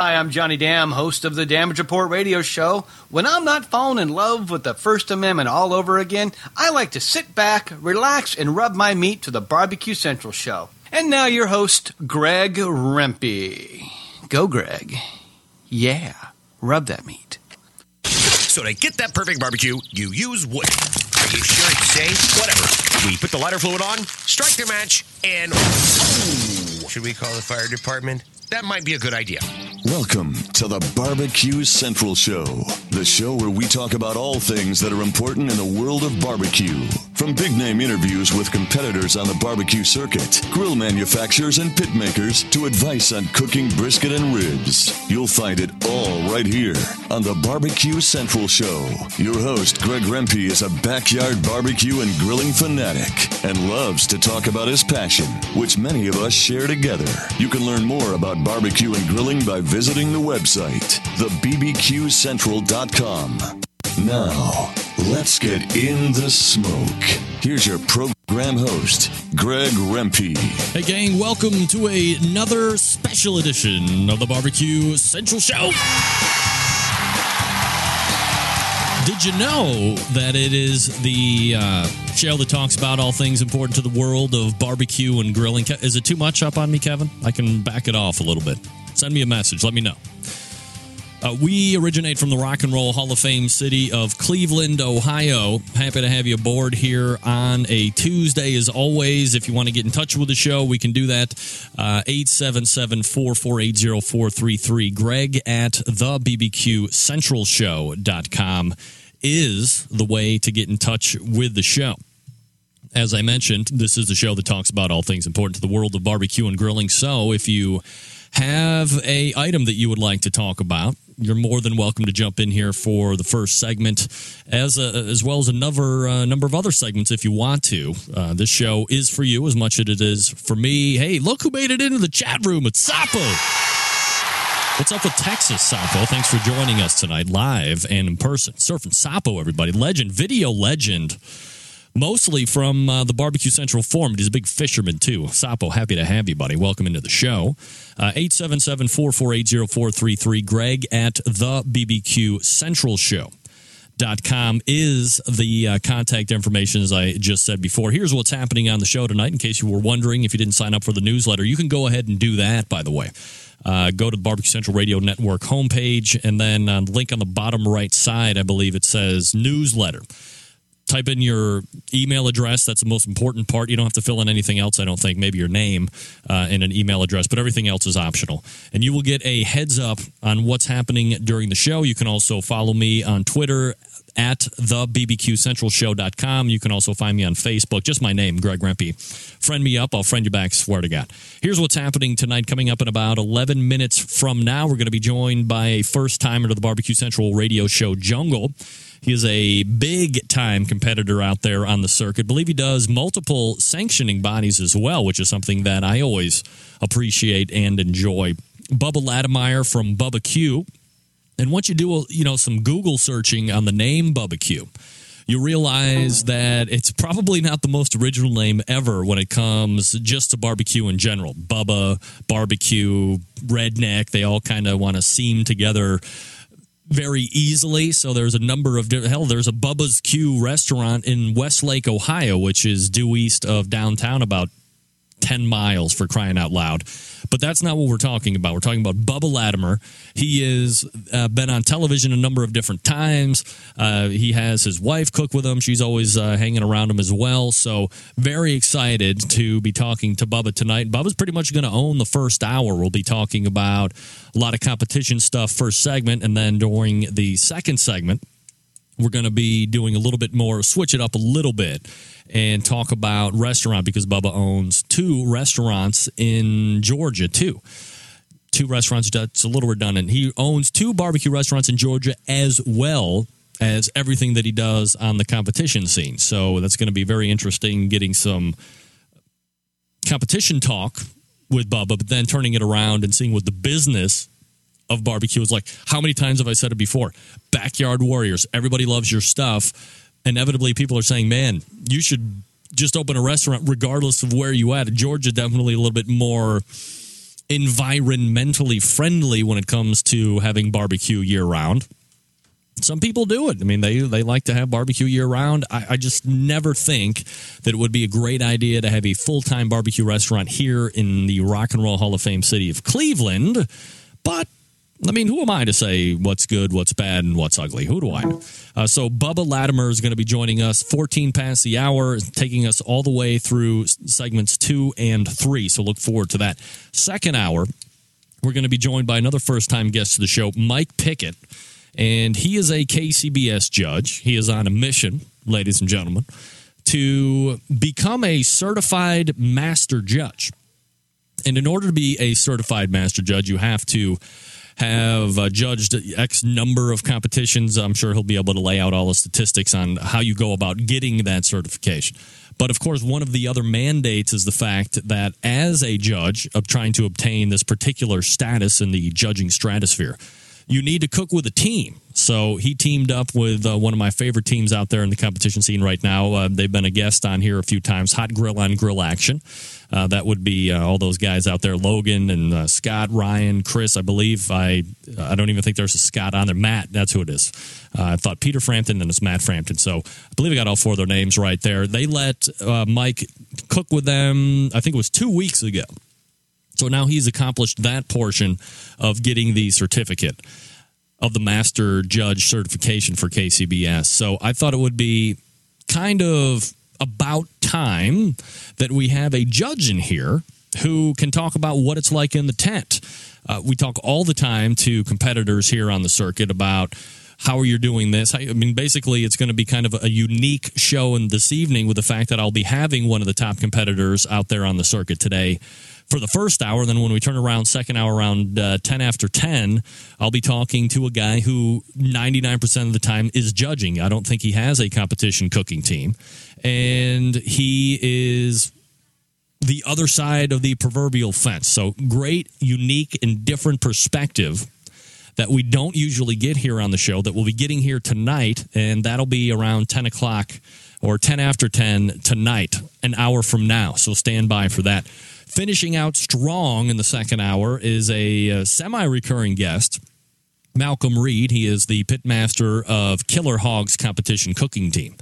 Hi, I'm Johnny Dam, host of the Damage Report radio show. When I'm not falling in love with the First Amendment all over again, I like to sit back, relax, and rub my meat to the Barbecue Central show. And now your host, Greg Rempe. Go, Greg. Yeah, rub that meat. So to get that perfect barbecue, you use wood. Are you sure it's safe? Whatever. We put the lighter fluid on, strike the match, and oh, should we call the fire department? That might be a good idea. Welcome to the Barbecue Central Show, the show where we talk about all things that are important in the world of barbecue. From big name interviews with competitors on the barbecue circuit, grill manufacturers and pit makers, to advice on cooking brisket and ribs. You'll find it all right here on the Barbecue Central Show. Your host, Greg Rempe, is a backyard barbecue and grilling fanatic and loves to talk about his passion, which many of us share together. You can learn more about barbecue and grilling by visiting the website, thebbqcentral.com. Now, let's get in the smoke. Here's your program host, Greg Rempe. Hey, gang, welcome to another special edition of the Barbecue Central Show. Did you know that it is the uh, show that talks about all things important to the world of barbecue and grilling? Is it too much up on me, Kevin? I can back it off a little bit. Send me a message. Let me know. Uh, we originate from the Rock and Roll Hall of Fame city of Cleveland, Ohio. Happy to have you aboard here on a Tuesday, as always. If you want to get in touch with the show, we can do that. Uh, 877 448 0433. Greg at the BBQCentralShow.com is the way to get in touch with the show. As I mentioned, this is the show that talks about all things important to the world of barbecue and grilling. So if you have a item that you would like to talk about, you're more than welcome to jump in here for the first segment, as a, as well as another uh, number of other segments if you want to. Uh, this show is for you as much as it is for me. Hey, look who made it into the chat room! It's Sapo. What's up with Texas, Sapo? Thanks for joining us tonight, live and in person. Surfing Sapo, everybody, legend, video legend mostly from uh, the Barbecue Central Forum. He's a big fisherman, too. Sapo, happy to have you, buddy. Welcome into the show. Uh, 877 448 0433. Greg at the BBQ Central Show. Dot com is the uh, contact information as I just said before. Here's what's happening on the show tonight. In case you were wondering if you didn't sign up for the newsletter, you can go ahead and do that. By the way, uh, go to the Barbecue Central Radio Network homepage, and then the link on the bottom right side, I believe it says newsletter type in your email address. That's the most important part. You don't have to fill in anything else, I don't think. Maybe your name uh, and an email address, but everything else is optional. And you will get a heads up on what's happening during the show. You can also follow me on Twitter at the bbqcentralshow.com. You can also find me on Facebook, just my name, Greg Rempe. Friend me up, I'll friend you back, swear to God. Here's what's happening tonight. Coming up in about 11 minutes from now, we're going to be joined by a first timer to the Barbecue Central radio show, Jungle. He is a big time competitor out there on the circuit. I believe he does multiple sanctioning bodies as well, which is something that I always appreciate and enjoy. Bubba Latimer from Bubba Q. And once you do, uh, you know, some Google searching on the name Bubba Q, you realize that it's probably not the most original name ever when it comes just to barbecue in general. Bubba, barbecue, redneck, they all kind of want to seam together very easily. So there's a number of hell. There's a Bubba's Q restaurant in Westlake, Ohio, which is due east of downtown, about ten miles for crying out loud. But that's not what we're talking about. We're talking about Bubba Latimer. He has uh, been on television a number of different times. Uh, he has his wife cook with him. She's always uh, hanging around him as well. So very excited to be talking to Bubba tonight. Bubba's pretty much going to own the first hour. We'll be talking about a lot of competition stuff first segment, and then during the second segment we're going to be doing a little bit more, switch it up a little bit, and talk about restaurant because Bubba owns two restaurants in Georgia too. Two restaurants. That's a little redundant. He owns two barbecue restaurants in Georgia as well as everything that he does on the competition scene. So that's going to be very interesting. Getting some competition talk with Bubba, but then turning it around and seeing what the business of barbecue is like. How many times have I said it before? Backyard warriors. Everybody loves your stuff. Inevitably, people are saying, "Man, you should just open a restaurant regardless of where you at." Georgia definitely a little bit more environmentally friendly when it comes to having barbecue year round. Some people do it. I mean, they they like to have barbecue year round. I, I just never think that it would be a great idea to have a full time barbecue restaurant here in the Rock and Roll Hall of Fame city of Cleveland. But I mean, who am I to say what's good, what's bad, and what's ugly? Who do I know? Uh, so, Bubba Latimer is going to be joining us 14 past the hour, taking us all the way through segments two and three. So, look forward to that. Second hour, we're going to be joined by another first time guest to the show, Mike Pickette. And he is a KCBS judge. He is on a mission, ladies and gentlemen, to become a certified master judge. And in order to be a certified master judge, you have to have uh, judged X number of competitions. I'm sure he'll be able to lay out all the statistics on how you go about getting that certification. But of course, one of the other mandates is the fact that as a judge of trying to obtain this particular status in the judging stratosphere, you need to cook with a team. So he teamed up with uh, one of my favorite teams out there in the competition scene right now. Uh, they've been a guest on here a few times, Hot Grill on Grill Action. Uh, that would be uh, all those guys out there, Logan and uh, Scott, Ryan, Chris. I believe I I don't even think there's a Scott on there. Matt, that's who it is. Uh, I thought Peter Frampton then it's Matt Frampton. So I believe I got all four of their names right there. They let Mike cook with them. I think it was two weeks ago. So now he's accomplished that portion of getting the certificate of the master judge certification for KCBS. So I thought it would be kind of about time that we have a judge in here who can talk about what it's like in the tent. Uh, we talk all the time to competitors here on the circuit about how are you doing this? I mean, basically, it's going to be kind of a unique show in this evening with the fact that I'll be having one of the top competitors out there on the circuit today for the first hour. Then when we turn around second hour around uh, 10 after 10, I'll be talking to a guy who 99% of the time is judging. I don't think he has a competition cooking team. And he is the other side of the proverbial fence. So great, unique, and different perspective that we don't usually get here on the show that we'll be getting here tonight. And that'll be around 10 o'clock or 10 after 10 tonight, an hour from now. So stand by for that. Finishing out strong in the second hour is a, uh, semi recurring guest. Malcolm Reed. He is the pitmaster of Killer Hogs competition cooking team.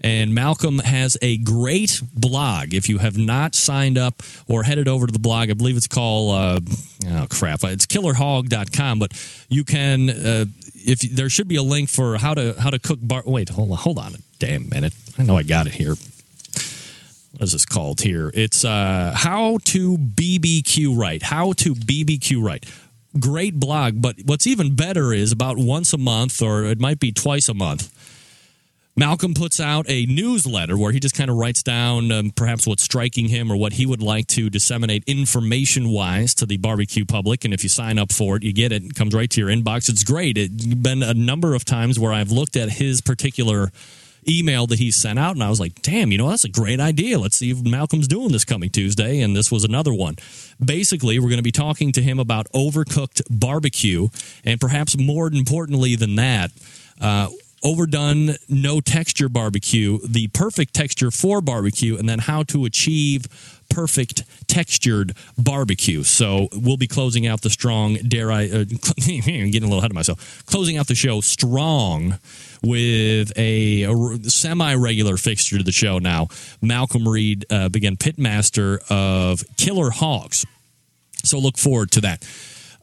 And Malcolm has a great blog. If you have not signed up or headed over to the blog, I believe it's called, uh, oh crap, it's killerhog.com. But you can, uh, if there should be a link for how to how to cook bar. Wait, hold on, hold on a damn minute. I know I got it here is this called here? It's uh, how to BBQ right. How to BBQ right. Great blog, but what's even better is about once a month, or it might be twice a month. Malcolm puts out a newsletter where he just kind of writes down um, perhaps what's striking him or what he would like to disseminate information wise to the barbecue public. And if you sign up for it, you get it. It comes right to your inbox. It's great. It's been a number of times where I've looked at his particular email that he sent out, and I was like, damn, you know, that's a great idea. Let's see if Malcolm's doing this coming Tuesday. And this was another one. Basically, we're going to be talking to him about overcooked barbecue, and perhaps more importantly than that, uh, overdone no texture barbecue, the perfect texture for barbecue, and then how to achieve perfect textured barbecue. So we'll be closing out the strong, dare I, uh, getting a little ahead of myself, closing out the show strong with a, a semi regular fixture to the show now. Malcolm Reed uh, began pitmaster of Killer Hogs. So look forward to that.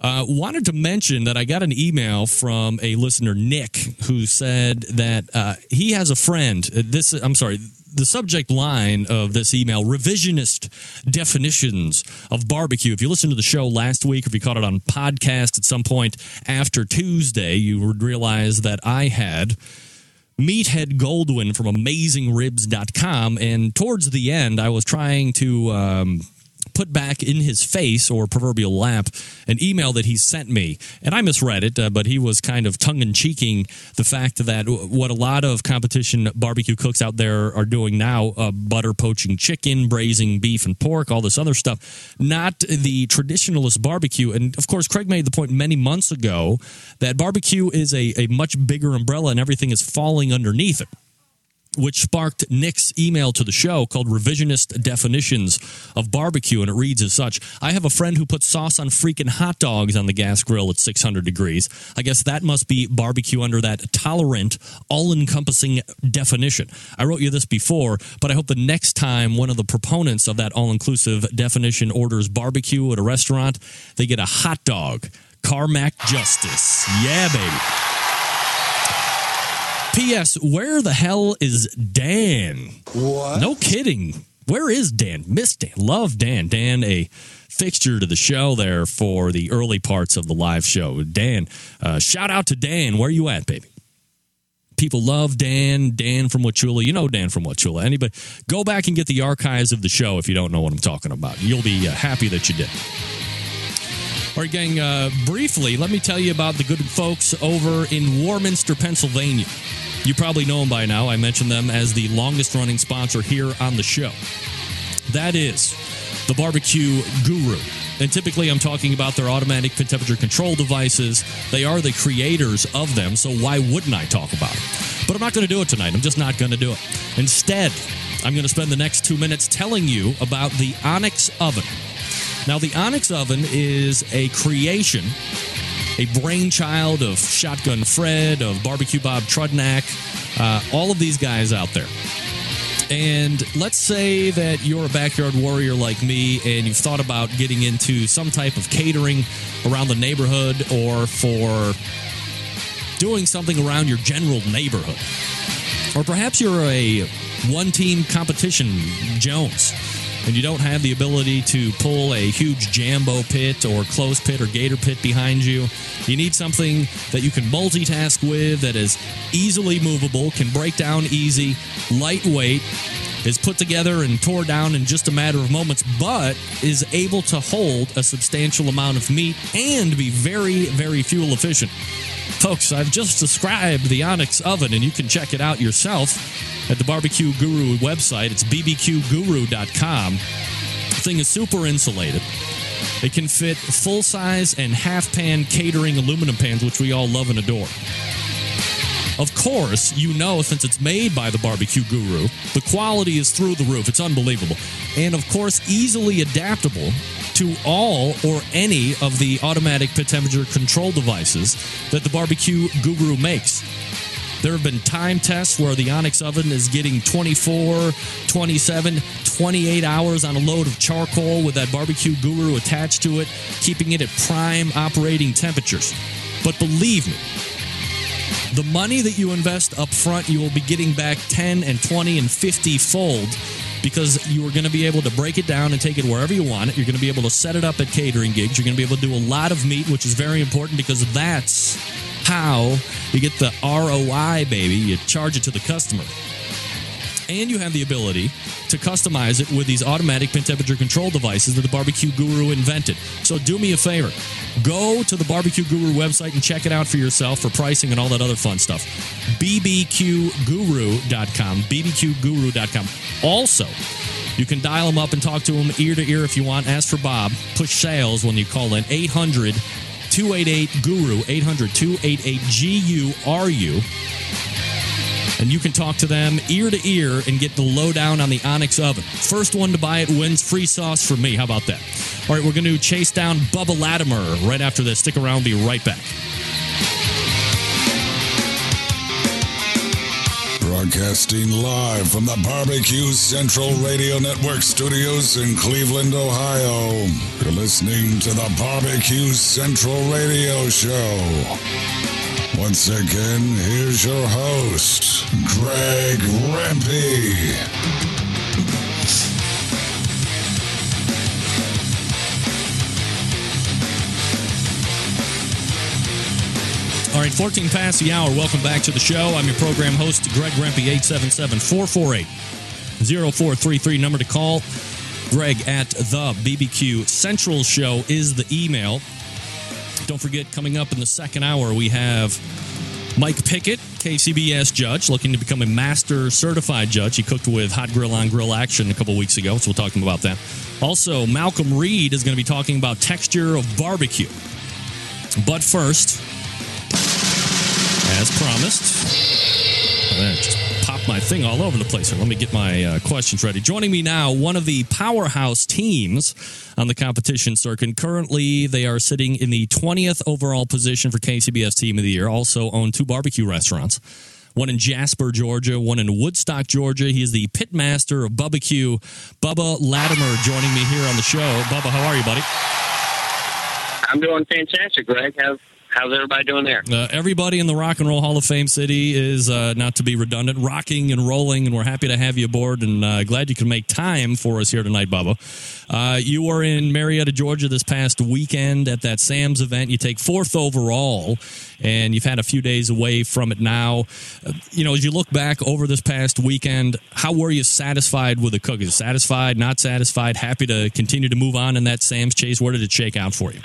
Uh, wanted to mention that I got an email from a listener, Nick, who said that uh, he has a friend. Uh, this, I'm sorry, the subject line of this email revisionist definitions of barbecue. If you listened to the show last week, or if you caught it on podcast at some point after Tuesday, you would realize that I had Meathead Goldwyn from AmazingRibs.com. And towards the end, I was trying to um, put back in his face or proverbial lap an email that he sent me. And I misread it, uh, but he was kind of tongue in cheeking the fact that what a lot of competition barbecue cooks out there are doing now uh, butter poaching chicken, braising beef and pork, all this other stuff, not the traditionalist barbecue. And of course, Craig made the point many months ago that barbecue is a, a much bigger umbrella and everything is falling underneath it. Which sparked Nick's email to the show called Revisionist Definitions of Barbecue. And it reads as such I have a friend who puts sauce on freaking hot dogs on the gas grill at 600 degrees. I guess that must be barbecue under that tolerant, all encompassing definition. I wrote you this before, but I hope the next time one of the proponents of that all inclusive definition orders barbecue at a restaurant, they get a hot dog. Carmack Justice. Yeah, baby. P.S. Where the hell is Dan? What? No kidding. Where is Dan? Miss Dan. Love Dan. Dan, a fixture to the show there for the early parts of the live show. Dan, uh, shout out to Dan. Where are you at, baby? People love Dan. Dan from Wauchula. You know Dan from Wauchula. Anybody? Go back and get the archives of the show if you don't know what I'm talking about. You'll be uh, happy that you did. All right, gang, uh, briefly, let me tell you about the good folks over in Warminster, Pennsylvania. You probably know them by now. I mentioned them as the longest running sponsor here on the show. That is the Barbecue Guru. And typically, I'm talking about their automatic temperature control devices. They are the creators of them, so why wouldn't I talk about it? But I'm not going to do it tonight. I'm just not going to do it. Instead, I'm going to spend the next two minutes telling you about the Onyx Oven. Now, the Onyx Oven is a creation, a brainchild of Shotgun Fred, of Barbecue Bob Trudnak, uh, all of these guys out there. And let's say that you're a backyard warrior like me and you've thought about getting into some type of catering around the neighborhood or for doing something around your general neighborhood. Or perhaps you're a one team competition Jones and you don't have the ability to pull a huge jambo pit or close pit or gator pit behind you, you need something that you can multitask with that is easily movable, can break down easy, lightweight, is put together and tore down in just a matter of moments, but is able to hold a substantial amount of meat and be very, very fuel efficient. Folks, I've just described the Onyx oven, and you can check it out yourself at the Barbecue Guru website. It's bbqguru.com. The thing is super insulated. It can fit full size and half pan catering aluminum pans, which we all love and adore. Of course, you know since it's made by the Barbecue Guru, the quality is through the roof. It's unbelievable. And of course, easily adaptable to all or any of the automatic pit temperature control devices that the Barbecue Guru makes. There have been time tests where the Onyx oven is getting 24, 27, 28 hours on a load of charcoal with that barbecue guru attached to it, keeping it at prime operating temperatures. But believe me, the money that you invest up front, you will be getting back 10 and 20 and 50 fold because you are going to be able to break it down and take it wherever you want it. You're going to be able to set it up at catering gigs. You're going to be able to do a lot of meat, which is very important because that's how you get the ROI, baby. You charge it to the customer. And you have the ability to customize it with these automatic pin temperature control devices that the Barbecue Guru invented. So do me a favor. Go to the Barbecue Guru website and check it out for yourself for pricing and all that other fun stuff. BBQGuru.com. BBQGuru.com. Also, you can dial them up and talk to them ear to ear if you want. Ask for Bob. Push sales when you call in 800 288 Guru, 800 288 G U R U. And you can talk to them ear to ear and get the lowdown on the Onyx oven. First one to buy it wins free sauce for me. How about that? All right, we're going to chase down Bubba Latimer right after this. Stick around, be right back. Broadcasting live from the Barbecue Central Radio Network studios in Cleveland, Ohio. You're listening to the Barbecue Central Radio Show. Once again, here's your host, Greg Rempe. All right, 14 past the hour. Welcome back to the show. I'm your program host, Greg Rempe, 877 448 0433. Number to call. Greg at the BBQ Central Show is the email. Don't forget, coming up in the second hour, we have Mike Pickette, KCBS judge, looking to become a master certified judge. He cooked with Hot Grill on Grill Action a couple weeks ago, so we'll talk to him about that. Also, Malcolm Reed is going to be talking about texture of barbecue. But first, as promised, my thing all over the place here. Let me get my uh, questions ready. Joining me now, one of the powerhouse teams on the competition circuit. Currently, they are sitting in the 20th overall position for KCBS Team of the Year. Also own two barbecue restaurants. One in Jasper, Georgia, one in Woodstock, Georgia. He is the pit master of barbecue. Bubba Latimer joining me here on the show. Bubba, how are you, buddy? I'm doing fantastic, Greg. How's how's everybody doing there? Uh, everybody in the Rock and Roll Hall of Fame city is, uh, not to be redundant, rocking and rolling, and we're happy to have you aboard and uh, glad you can make time for us here tonight, Bubba. Uh, you were in Marietta, Georgia this past weekend at that Sam's event. You take fourth overall, and you've had a few days away from it now. Uh, you know, as you look back over this past weekend, how were you satisfied with the cookies? Satisfied, not satisfied, happy to continue to move on in that Sam's chase? Where did it shake out for you?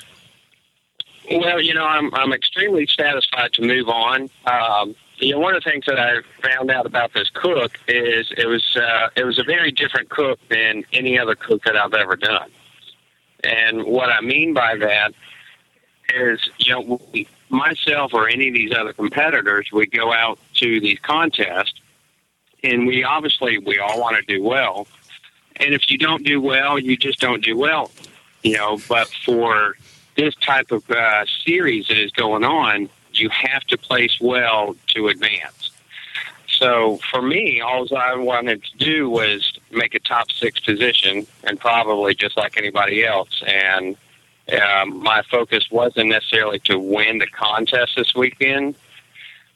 Well, you know, I'm I'm extremely satisfied to move on. Um, you know, one of the things that I found out about this cook is it was uh, it was a very different cook than any other cook that I've ever done. And what I mean by that is, you know, we, myself or any of these other competitors, we go out to these contests, and we obviously we all want to do well. And if you don't do well, you just don't do well, you know. But for this type of uh, series that is going on, you have to place well to advance. So for me, all I wanted to do was make a top six position, and probably just like anybody else. And um, my focus wasn't necessarily to win the contest this weekend,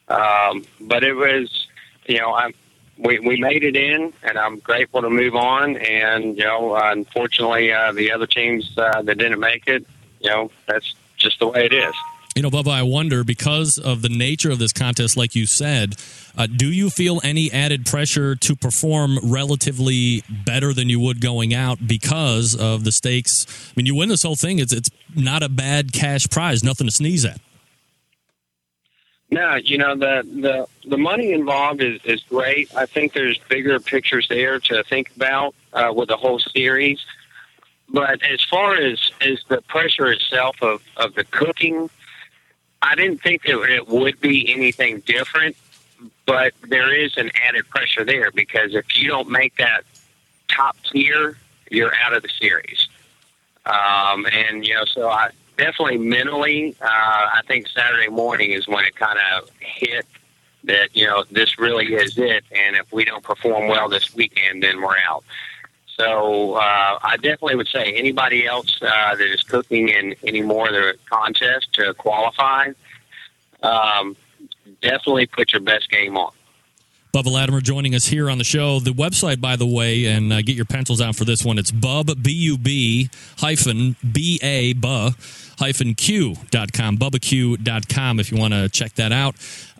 um, but it was, you know, I'm. We, we made it in, and I'm grateful to move on. And you know, unfortunately, uh, the other teams uh, that didn't make it, you know, that's just the way it is. You know, Bubba, I wonder because of the nature of this contest, like you said, uh, do you feel any added pressure to perform relatively better than you would going out because of the stakes? I mean, you win this whole thing; it's it's not a bad cash prize, nothing to sneeze at. No, you know the the the money involved is is great. I think there's bigger pictures there to think about uh, with the whole series. But as far as as the pressure itself of of the cooking, I didn't think that it would be anything different. But there is an added pressure there because if you don't make that top tier, you're out of the series. Um, and you know, so I definitely mentally, uh, I think Saturday morning is when it kind of hit that you know this really is it, and if we don't perform well this weekend, then we're out. So uh, I definitely would say anybody else uh, that is cooking in any more of the contest to qualify, um, definitely put your best game on. Bubba Latimer joining us here on the show. The website, by the way, and uh, get your pencils out for this one. It's bub, B-U-B, hyphen, B-A, bu, hyphen, Q.com, bubbaQ.com if you want to check that out.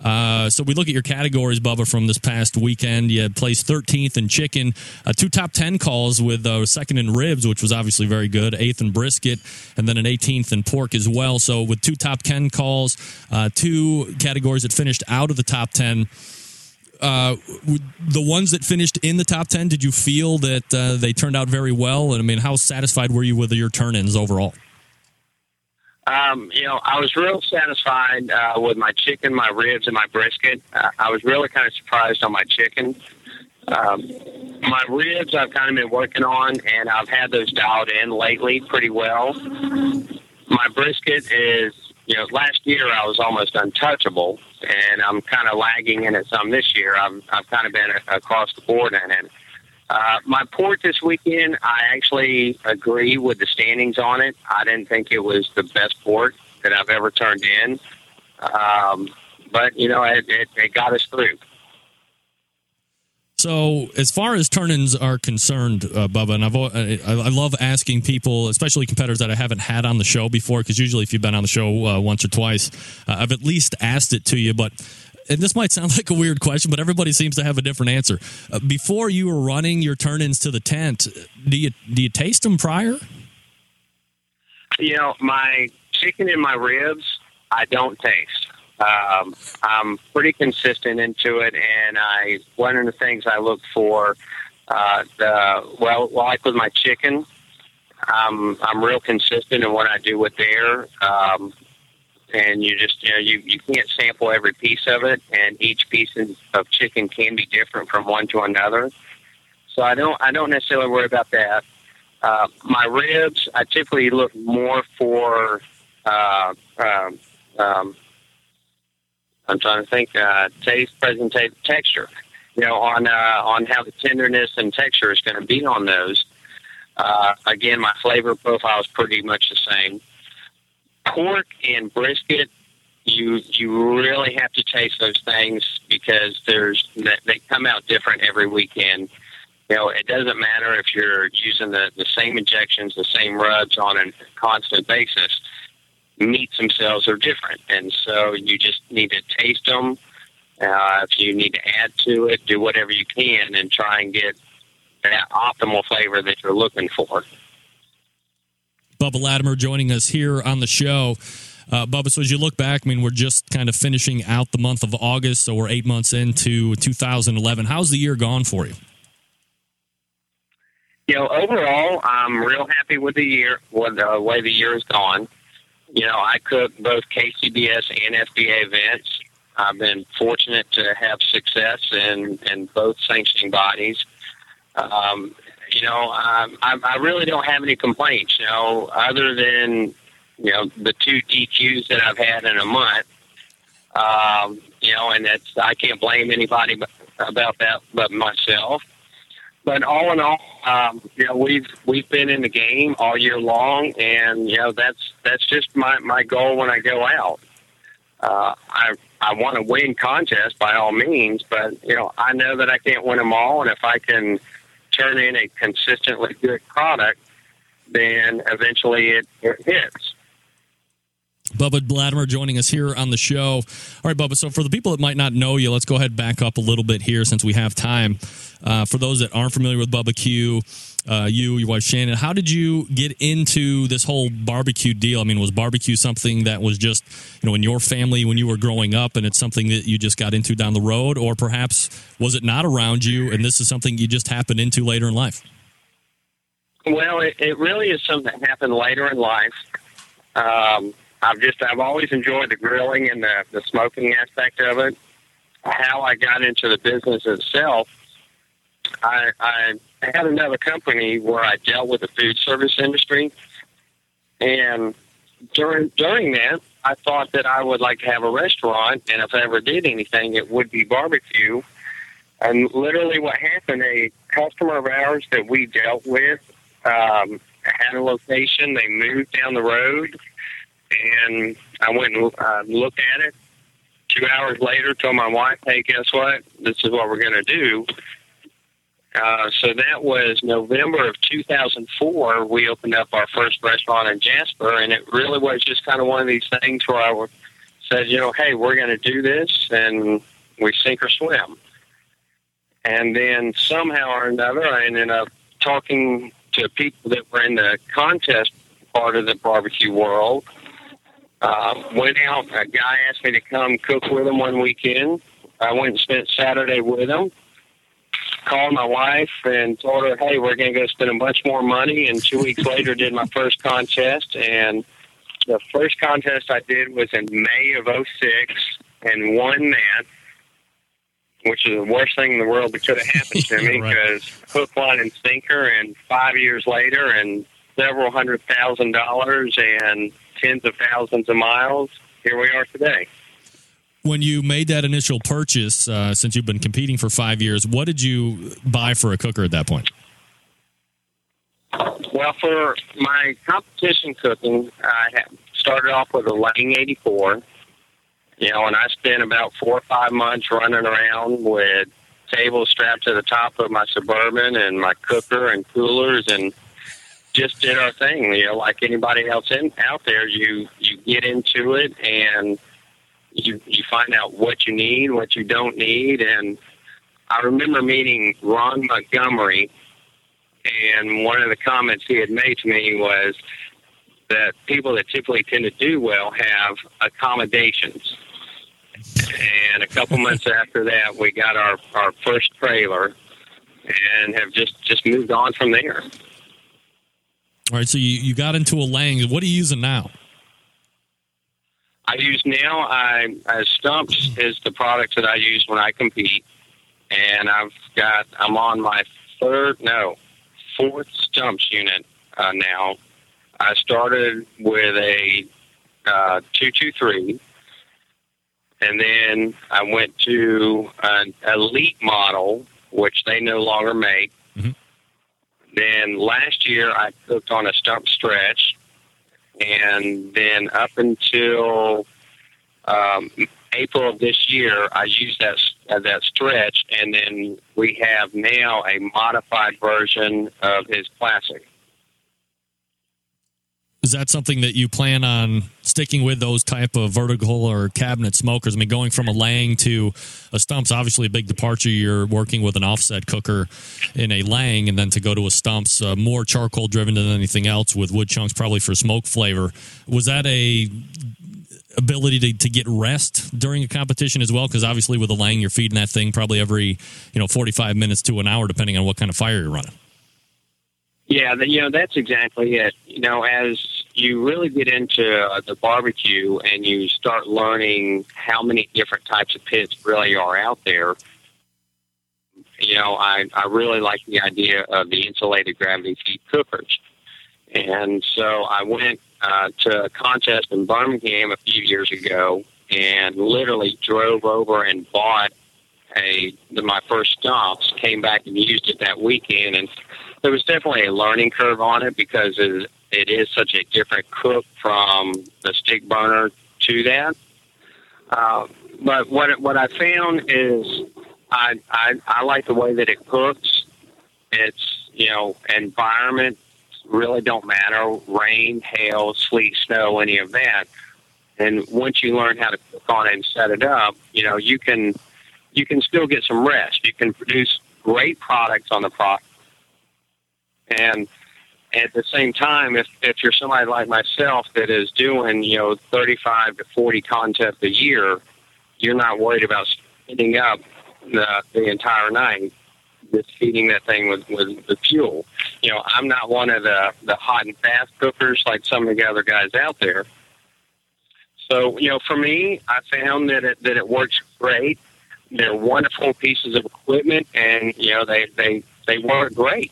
Uh, so we look at your categories, Bubba, from this past weekend. You placed 13th in chicken, uh, two top 10 calls with uh, second in ribs, which was obviously very good, eighth in brisket, and then an 18th in pork as well. So with two top 10 calls, uh, two categories that finished out of the top 10 uh, the ones that finished in the top 10, did you feel that uh, they turned out very well? And I mean, how satisfied were you with your turn ins overall? Um, you know, I was real satisfied uh, with my chicken, my ribs, and my brisket. Uh, I was really kind of surprised on my chicken. Um, my ribs, I've kind of been working on, and I've had those dialed in lately pretty well. My brisket is, you know, last year I was almost untouchable, and I'm kind of lagging in it some this year. I've, I've kind of been across the board in it. Uh, my port this weekend, I actually agree with the standings on it. I didn't think it was the best port that I've ever turned in. Um, but, you know, it, it, it got us through. So, as far as turn-ins are concerned, uh, Bubba, and I've, I, I love asking people, especially competitors that I haven't had on the show before, because usually if you've been on the show uh, once or twice, uh, I've at least asked it to you. But and this might sound like a weird question, but everybody seems to have a different answer. Uh, before you were running your turn-ins to the tent, do you do you taste them prior? You know, my chicken and my ribs, I don't taste. Um, I'm pretty consistent into it, and I one of the things I look for, uh, the well, like with my chicken, um, I'm real consistent in what I do with there. Um, and you just you know you you can't sample every piece of it, and each piece of chicken can be different from one to another. So I don't I don't necessarily worry about that. Uh, my ribs, I typically look more for. Uh, um, um, I'm trying to think. Uh, taste, presentation, texture. You know, on uh, on how the tenderness and texture is going to be on those. Uh, again, my flavor profile is pretty much the same. Pork and brisket, you you really have to taste those things because there's they come out different every weekend. You know, it doesn't matter if you're using the, the same injections, the same rubs on a constant basis. Meats themselves are different, and so you just need to taste them. Uh, if you need to add to it, do whatever you can and try and get that optimal flavor that you're looking for. Bubba Latimer joining us here on the show. Uh, Bubba, so as you look back, I mean, we're just kind of finishing out the month of August, so we're eight months into 2011. How's the year gone for you? You know, overall, I'm real happy with the year, with the way the year has gone. You know, I cook both KCBS and FBA events. I've been fortunate to have success in, in both sanctioning bodies. Um, you know, um, I, I really don't have any complaints. You know, other than you know the two DQs that I've had in a month. Um, you know, and that's I can't blame anybody about that but myself. But all in all, um, you know, we've we've been in the game all year long, and you know that's that's just my my goal when I go out. Uh, I I want to win contests by all means, but you know I know that I can't win them all, and if I can turn in a consistently good product, then eventually it, it hits. Bubba Latimer joining us here on the show. All right, Bubba. So, for the people that might not know you, let's go ahead and back up a little bit here since we have time. Uh, for those that aren't familiar with Bubba Q, uh, you, your wife Shannon, how did you get into this whole barbecue deal? I mean, was barbecue something that was just, you know, in your family when you were growing up and it's something that you just got into down the road? Or perhaps was it not around you and this is something you just happened into later in life? Well, it, it really is something that happened later in life. Um, I've just I've always enjoyed the grilling and the, the smoking aspect of it. How I got into the business itself, I, I had another company where I dealt with the food service industry, and during during that, I thought that I would like to have a restaurant, and if I ever did anything, it would be barbecue. And literally, what happened? A customer of ours that we dealt with um, had a location. They moved down the road and I went and uh, looked at it. Two hours later, told my wife, "Hey, guess what? This is what we're going to do." Uh, so that was November of 2004. We opened up our first restaurant in Jasper, and it really was just kind of one of these things where I said, you know, hey, we're going to do this, and we sink or swim. And then somehow or another, I ended up talking to people that were in the contest part of the barbecue world uh, went out. A guy asked me to come cook with him one weekend. I went and spent Saturday with him. Called my wife and told her, "Hey, we're going to go spend a bunch more money." And two weeks later, did my first contest. And the first contest I did was in May of '06, and won that, which is the worst thing in the world that could have happened to me because right. hook, line, and sinker. And five years later, and several hundred thousand dollars, and tens of thousands of miles. Here we are today. When you made that initial purchase, uh, since you've been competing for five years, what did you buy for a cooker at that point? Well, for my competition cooking, I started off with a Lang 84. You know, and I spent about four or five months running around with tables strapped to the top of my Suburban and my cooker and coolers and just did our thing. You know, like anybody else in out there, you you get into it and you you find out what you need, what you don't need, and I remember meeting Ron Montgomery, and one of the comments he had made to me was that people that typically tend to do well have accommodations. And a couple months after that, we got our our first trailer, and have just just moved on from there. All right, so you, you got into a Lang. What are you using now? I use now. I uh, Stumps is the product that I use when I compete, and I've got. I'm on my third, no, fourth Stumps unit uh, now. I started with a uh, two two three, and then I went to an elite model, which they no longer make. Mhm. Then last year I cooked on a stump stretch, and then up until um, April of this year, I used that uh, that stretch, and then we have now a modified version of his classic. Is that something that you plan on sticking with those type of vertical or cabinet smokers? I mean, going from a Lang to a Stumps, obviously a big departure. You're working with an offset cooker in a Lang, and then to go to a Stumps, uh, more charcoal driven than anything else, with wood chunks probably for smoke flavor. Was that a ability to, to get rest during a competition as well? Because obviously with a Lang, you're feeding that thing probably every you know 45 minutes to an hour, depending on what kind of fire you're running. Yeah, you know that's exactly it. You know, as you really get into uh, the barbecue and you start learning how many different types of pits really are out there, you know, I I really like the idea of the insulated gravity feed cookers, and so I went uh, to a contest in Birmingham a few years ago and literally drove over and bought a my first stumps. Came back and used it that weekend and there was definitely a learning curve on it because it, it is such a different cook from the stick burner to that. Uh, but what what I found is I, I I like the way that it cooks. It's you know environment really don't matter rain, hail, sleet, snow, any of that. And once you learn how to cook on it and set it up, you know you can you can still get some rest. You can produce great products on the product and at the same time, if, if you're somebody like myself that is doing, you know, 35 to 40 contests a year, you're not worried about spinning up the, the entire night, just feeding that thing with, with the fuel. You know, I'm not one of the, the hot and fast cookers like some of the other guys out there. So, you know, for me, I found that it, that it works great. They're wonderful pieces of equipment, and you know, they they they work great.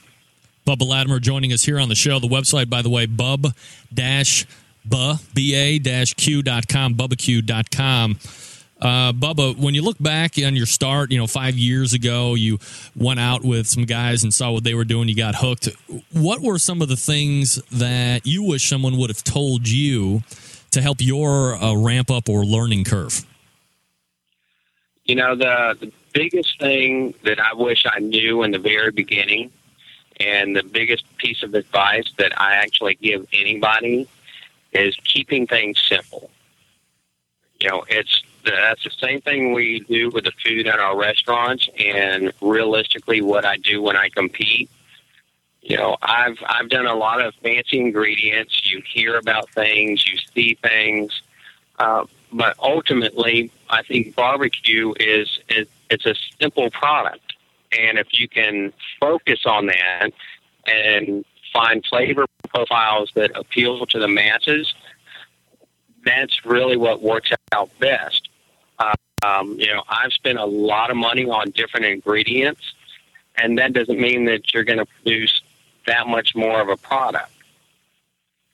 Bubba Latimer joining us here on the show. The website, by the way, bub dash b-a dash q.com, bubbaq.com. Uh, Bubba, when you look back on your start, you know, five years ago, you went out with some guys and saw what they were doing. You got hooked. What were some of the things that you wish someone would have told you to help your uh, ramp up or learning curve? You know, the, the biggest thing that I wish I knew in the very beginning and the biggest piece of advice that I actually give anybody is keeping things simple. You know, it's that's the same thing we do with the food at our restaurants, and realistically, what I do when I compete. You know, I've I've done a lot of fancy ingredients. You hear about things, you see things, uh, but ultimately, I think barbecue is, is it's a simple product and if you can focus on that and find flavor profiles that appeal to the masses, that's really what works out best. Uh, um, you know, I've spent a lot of money on different ingredients, and that doesn't mean that you're going to produce that much more of a product.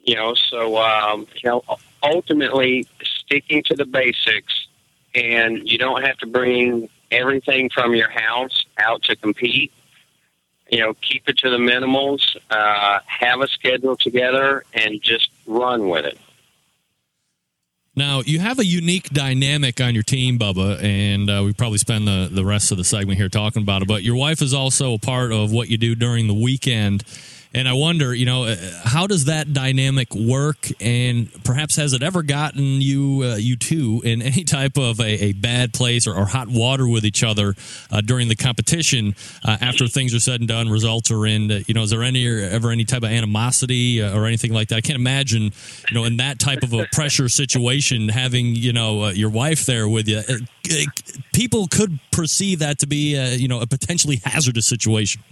You know, so um, you know, ultimately sticking to the basics, and you don't have to bring everything from your house out to compete. You know, keep it to the minimals, uh, have a schedule together, and just run with it. Now, you have a unique dynamic on your team, Bubba, and uh, we probably spend the, the rest of the segment here talking about it. But your wife is also a part of what you do during the weekend. And I wonder, you know, uh, how does that dynamic work? And perhaps has it ever gotten you, uh, you two, in any type of a, a bad place or, or, hot water with each other uh, during the competition uh, after things are said and done, results are in? Uh, you know, is there any ever any type of animosity uh, or anything like that? I can't imagine, you know, in that type of a pressure situation, having you know your wife there with you. people could perceive that to be, you know, a potentially hazardous situation.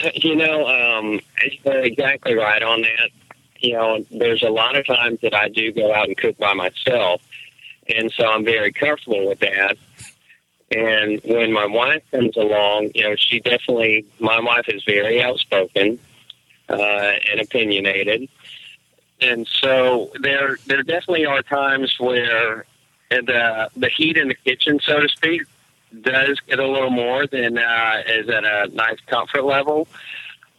You know, um, you're exactly right on that. you know, there's a lot of times that I do go out and cook by myself, and so I'm very comfortable with that. And when my wife comes along, you know, she definitely, my wife is very outspoken uh, and opinionated. And so there, there definitely are times where the the heat in the kitchen, so to speak, does get a little more than uh, is at a nice comfort level.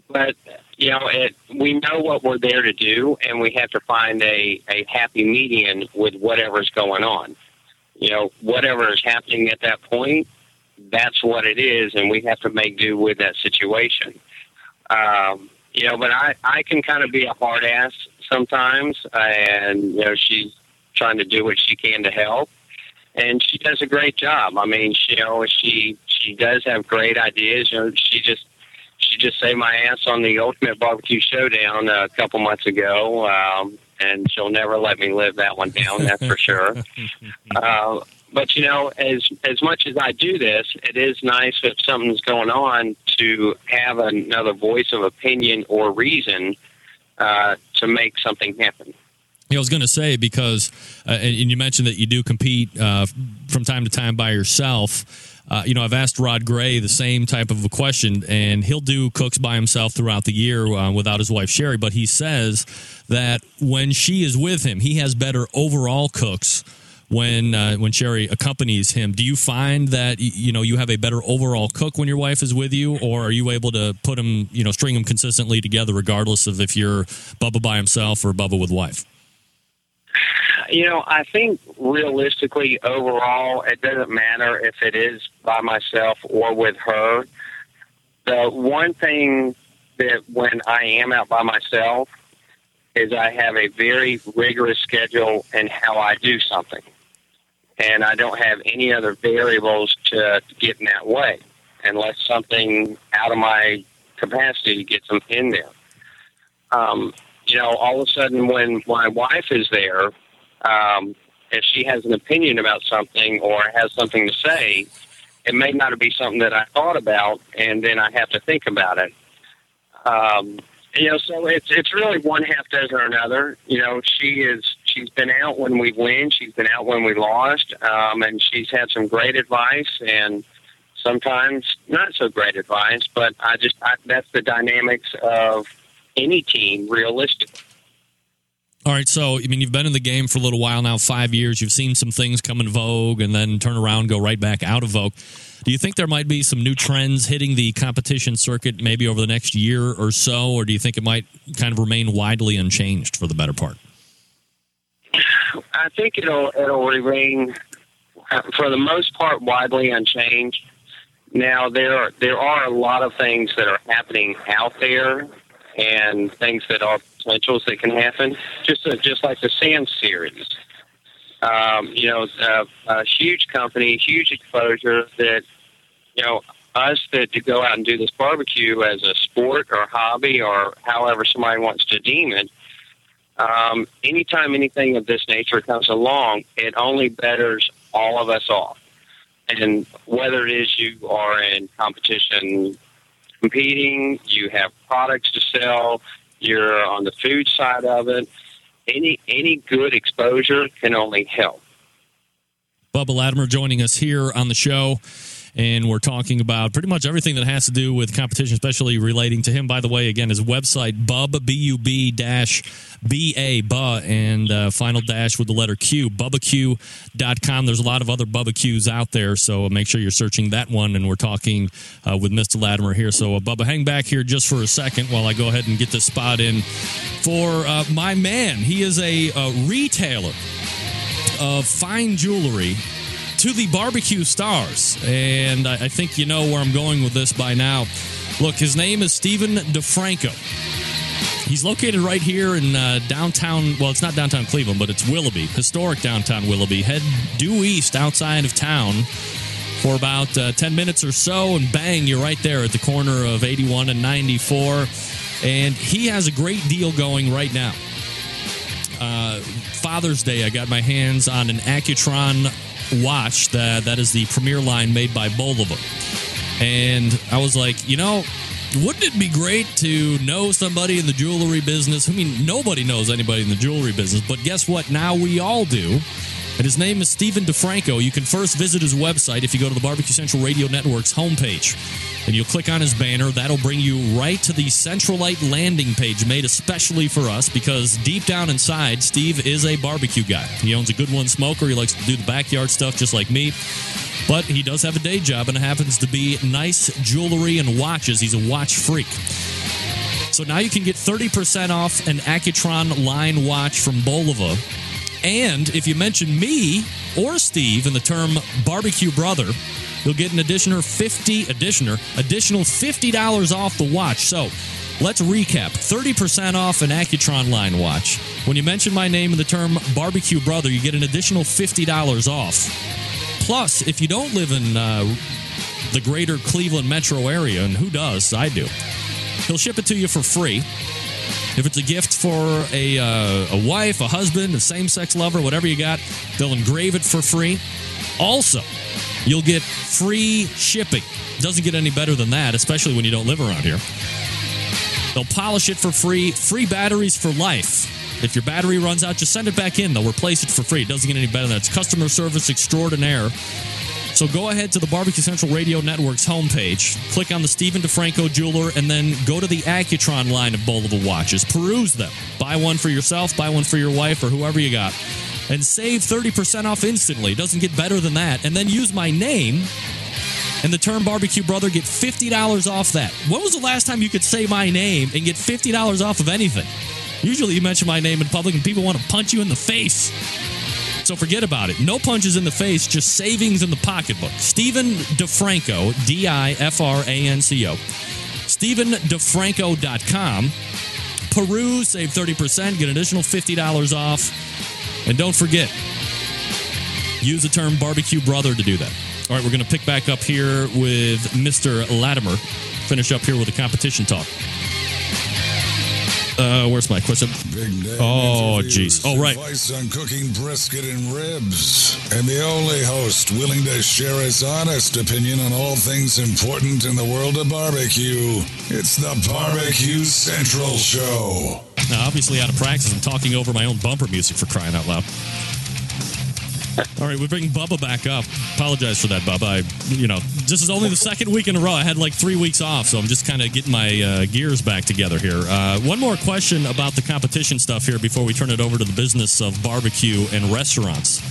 But you know, it, we know what we're there to do, and we have to find a, a happy median with whatever's going on. You know, whatever is happening at that point, that's what it is, and we have to make do with that situation. Um, you know, but I, I can kind of be a hard ass sometimes, and, you know, she's trying to do what she can to help. And she does a great job. I mean, she, you know, she she does have great ideas. You know, she just she just saved my ass on the Ultimate Barbecue Showdown a couple months ago, um, and she'll never let me live that one down. That's for sure. Uh, but you know, as as much as I do this, it is nice if something's going on to have another voice of opinion or reason uh, to make something happen. I was going to say because, uh, and you mentioned that you do compete uh, from time to time by yourself. Uh, you know, I've asked Rod Gray the same type of a question, and he'll do cooks by himself throughout the year uh, without his wife Sherry. But he says that when she is with him, he has better overall cooks when uh, when Sherry accompanies him. Do you find that you know you have a better overall cook when your wife is with you, or are you able to put them, you know, string them consistently together, regardless of if you're Bubba by himself or Bubba with wife? You know, I think realistically, overall, it doesn't matter if it is by myself or with her. The one thing that when I am out by myself is I have a very rigorous schedule in how I do something. And I don't have any other variables to get in that way unless something out of my capacity gets them in there. Um, you know, all of a sudden when my wife is there, um, if she has an opinion about something or has something to say, it may not be something that I thought about, and then I have to think about it. Um, you know, so it's it's really one half dozen or another. You know, she is she's been out when we win, she's been out when we lost, um, and she's had some great advice and sometimes not so great advice. But I just I, that's the dynamics of any team, realistically. All right, so I mean, you've been in the game for a little while now, five years. You've seen some things come in vogue and then turn around, go right back out of vogue. Do you think there might be some new trends hitting the competition circuit maybe over the next year or so, or do you think it might kind of remain widely unchanged for the better part? I think it'll it'll remain uh, for the most part widely unchanged. Now there are, there are a lot of things that are happening out there, and things that are potentials that can happen. Just uh, just like the Sam series, um, you know, a, a huge company, huge exposure that you know us that to go out and do this barbecue as a sport or hobby or however somebody wants to deem it. Um, anytime anything of this nature comes along, it only betters all of us off. And whether it is you are in competition competing, you have products to sell, you're on the food side of it, any any good exposure can only help. Bubba Latimer joining us here on the show and we're talking about pretty much everything that has to do with competition, especially relating to him. By the way, again, his website, bub, B-U-B dash B-A, and uh, final dash with the letter Q, bubbaQ.com. There's a lot of other Bubba Qs out there, so make sure you're searching that one, and we're talking uh, with Mr. Latimer here. So, uh, Bubba, hang back here just for a second while I go ahead and get this spot in for uh, my man. He is a, a retailer of fine jewelry to the barbecue stars. And I, I, think you know where I'm going with this by now. Look, his name is Stephen DiFranco. He's located right here in uh, downtown. Well, it's not downtown Cleveland, but it's Willoughby, historic downtown Willoughby. Head due east outside of town for about uh, 10 minutes or so, and bang, you're right there at the corner of 81 and 94. And he has a great deal going right now. Uh, Father's Day, I got my hands on an Accutron watch that that is the premier line made by both of them. And I was like, you know, wouldn't it be great to know somebody in the jewelry business? I mean, nobody knows anybody in the jewelry business, but guess what? Now we all do. And his name is Stephen DiFranco. You can first visit his website if you go to the Barbecue Central Radio Network's homepage. And you'll click on his banner. That'll bring you right to the Centralite landing page made especially for us because deep down inside, Steve is a barbecue guy. He owns a good one smoker. He likes to do the backyard stuff just like me. But he does have a day job and it happens to be nice jewelry and watches. He's a watch freak. So now you can get 30% off an Accutron line watch from Bulova. And if you mention me or Steve in the term barbecue brother, you'll get an additional 50 additional additional $50 off the watch. So let's recap 30% off an Accutron line watch. When you mention my name in the term barbecue brother, you get an additional $50 off. Plus, if you don't live in uh, the greater Cleveland metro area, and who does? I do. He'll ship it to you for free. If it's a gift for a, uh, a wife, a husband, a same sex lover, whatever you got, they'll engrave it for free. Also, you'll get free shipping. Doesn't get any better than that, especially when you don't live around here. They'll polish it for free, free batteries for life. If your battery runs out, just send it back in. They'll replace it for free. It doesn't get any better than that. It's customer service extraordinaire. So go ahead to the Barbecue Central Radio Network's homepage, click on the Stephen DiFranco Jeweler, and then go to the Accutron line of Bulova watches. Peruse them. Buy one for yourself, buy one for your wife, or whoever you got. And save 30% off instantly. Doesn't get better than that. And then use my name and the term barbecue brother get $50 off that. When was the last time you could say my name and get $50 off of anything? Usually you mention my name in public and people want to punch you in the face. So forget about it. No punches in the face, just savings in the pocketbook. Stephen DiFranco, D I F R A N C O. StephenDiFranco.com. Peruse, save 30%, get an additional $50 off. And don't forget, use the term barbecue brother to do that. All right, we're going to pick back up here with Mr. Latimer. Finish up here with the competition talk. Uh, where's my question? Big Oh, jeez. Oh, right. Advice on cooking brisket and ribs. And the only host willing to share his honest opinion on all things important in the world of barbecue. It's the Barbecue Central Show. Now, obviously, out of practice, I'm talking over my own bumper music for crying out loud. All right, we bring Bubba back up. Apologize for that, Bubba. I, you know, this is only the second week in a row. I had like three weeks off, so I'm just kind of getting my uh, gears back together here. Uh, one more question about the competition stuff here before we turn it over to the business of barbecue and restaurants.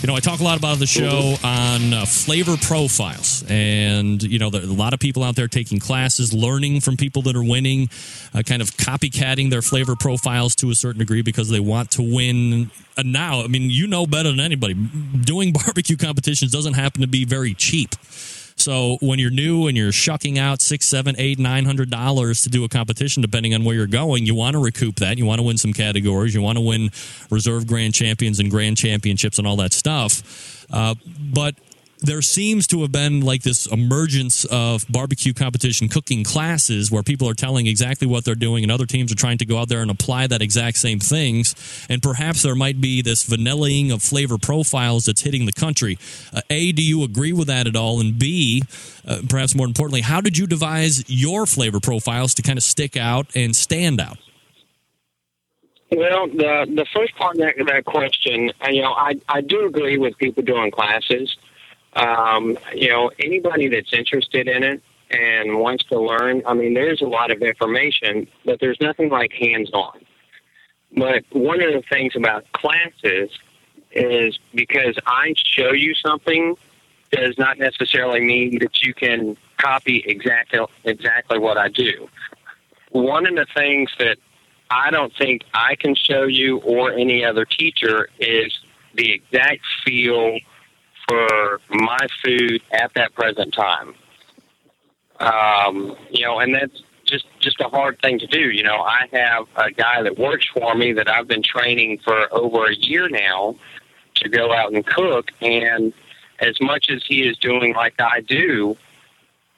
You know, I talk a lot about the show on uh, flavor profiles, and you know, there a lot of people out there taking classes, learning from people that are winning, uh, kind of copycatting their flavor profiles to a certain degree because they want to win. And now, I mean, you know better than anybody, doing barbecue competitions doesn't happen to be very cheap. So when you're new and you're shucking out six, seven, eight, nine hundred dollars to do a competition, depending on where you're going, you want to recoup that. You want to win some categories. You want to win reserve grand champions and grand championships and all that stuff. Uh, but there seems to have been like this emergence of barbecue competition cooking classes where people are telling exactly what they're doing and other teams are trying to go out there and apply that exact same things. And perhaps there might be this vanillaing of flavor profiles that's hitting the country. Uh, a do you agree with that at all? And b uh, perhaps more importantly how did you devise your flavor profiles to kind of stick out and stand out? Well, the the first part of that, that question, you know, I I do agree with people doing classes. Um, you know, anybody that's interested in it and wants to learn, I mean, there's a lot of information, but there's nothing like hands on. But one of the things about classes is because I show you something does not necessarily mean that you can copy exactly exactly what I do. One of the things that I don't think I can show you or any other teacher is the exact feel for my food at that present time. Um, you know, and that's just just a hard thing to do. You know, I have a guy that works for me that I've been training for over a year now to go out and cook, and as much as he is doing like I do,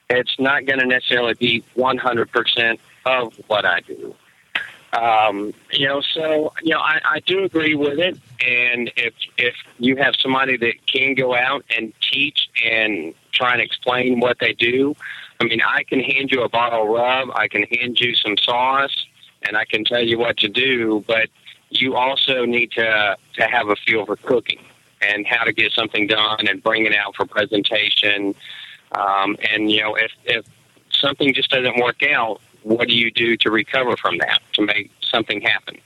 it's not going to necessarily be 100% of what I do. Um, you know, so you know, I, I do agree with it. And if if you have somebody that can go out and teach and try and explain what they do, I mean, I can hand you a bottle of rub, I can hand you some sauce, and I can tell you what to do, but you also need to to have a feel for cooking and how to get something done and bring it out for presentation. Um, and you know, if if something just doesn't work out, what do you do to recover from that to make something happen?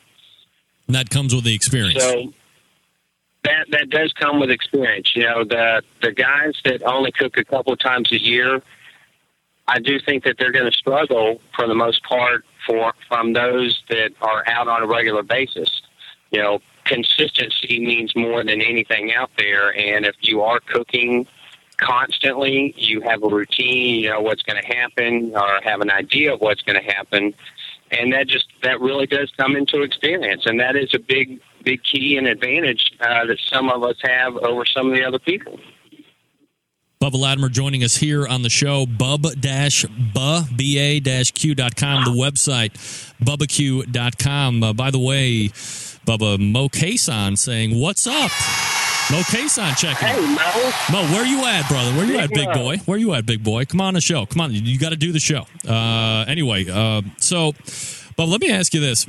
And that comes with the experience. So that that does come with experience. You know, the the guys that only cook a couple of times a year, I do think that they're going to struggle for the most part for from those that are out on a regular basis. You know, consistency means more than anything out there, and if you are cooking constantly, you have a routine, you know what's going to happen, or have an idea of what's going to happen, and that just that really does come into experience, and that is a big big key and advantage uh, that some of us have over some of the other people. Bubba Latimer joining us here on the show. Bub-ba, B-A-Q.com, the website, bubbaq.com. Uh, by the way, Bubba, Mo Kason saying, what's up? Mo Kason checking. Hey, Mo. Mo, where you at, brother? Where you at, big boy? Where you at, big boy? Come on the show. Come on. You got to do the show. Uh, anyway, uh, so, but let me ask you this.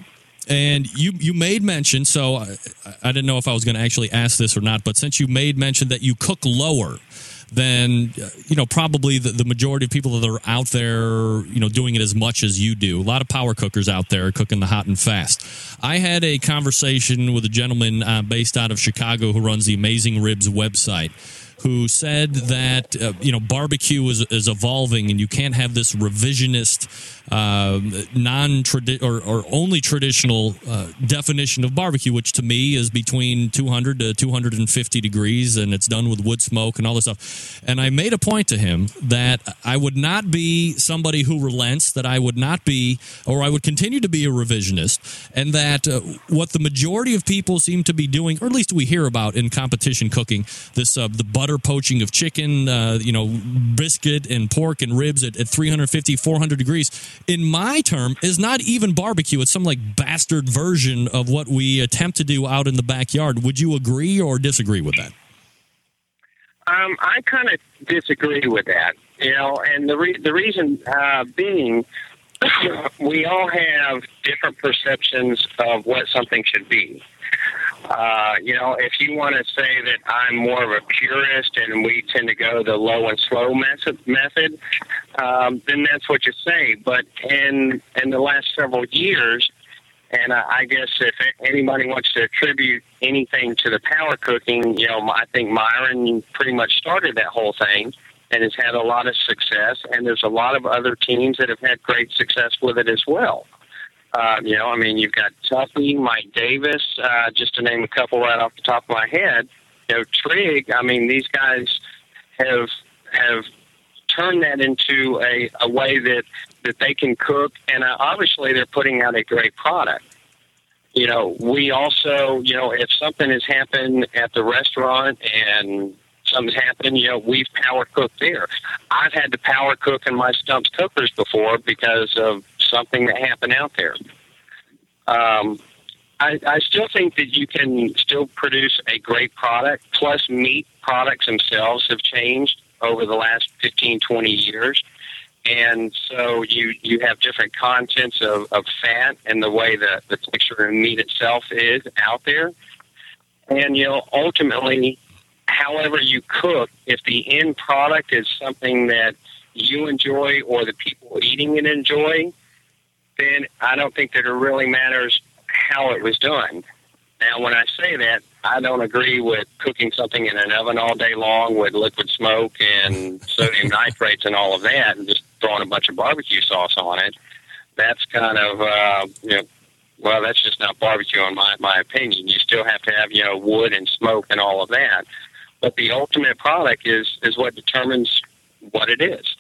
And you you made mention, so I, I didn't know if I was going to actually ask this or not, but since you made mention that you cook lower than uh, you know probably the, the majority of people that are out there you know doing it as much as you do. A lot of power cookers out there cooking the hot and fast. I had a conversation with a gentleman uh, based out of chicago who runs the amazing ribs website who said that uh, you know barbecue is, is evolving and you can't have this revisionist uh, non or, or only traditional uh, definition of barbecue which to me is between 200 to 250 degrees and it's done with wood smoke and all this stuff. And i made a point to him that i would not be somebody who relents that i would not be or i would continue to be a revisionist and that uh, what the majority of people seem to be doing or at least we hear about in competition cooking this uh, the butter poaching of chicken uh, you know brisket and pork and ribs at, at 350 400 degrees in my term is not even barbecue. It's some like bastard version of what we attempt to do out in the backyard. Would you agree or disagree with that? Um, I kind of disagree with that, you know, and the re- the reason uh, being, we all have different perceptions of what something should be. Uh, you know, if you want to say that I'm more of a purist and we tend to go the low and slow method, method um, then that's what you say. But in in the last several years, and I, I guess if anybody wants to attribute anything to the power cooking, you know, I think Myron pretty much started that whole thing and has had a lot of success. And there's a lot of other teams that have had great success with it as well. Um, you know, I mean, you've got Tuffy, Mike Davis, uh, just to name a couple right off the top of my head. You know, Trigg. I mean, these guys have have turned that into a, a way that that they can cook, and uh, obviously they're putting out a great product. You know, we also, you know, if something has happened at the restaurant and something's happened, you know, we've power cooked there. I've had to power cook in my stumps cookers before because of something that happened out there. Um, I, I still think that you can still produce a great product. Plus, meat products themselves have changed over the last 15, 20 years. And so you, you have different contents of, of fat and the way the, the texture of meat itself is out there. And, you know, ultimately, however you cook, if the end product is something that you enjoy or the people eating it enjoy, then I don't think that it really matters how it was done. Now, when I say that, I don't agree with cooking something in an oven all day long with liquid smoke and sodium nitrates and all of that, and just throwing a bunch of barbecue sauce on it. That's kind of, uh, you know, well, that's just not barbecue in my my opinion. You still have to have, you know, wood and smoke and all of that. But the ultimate product is is what determines what it is.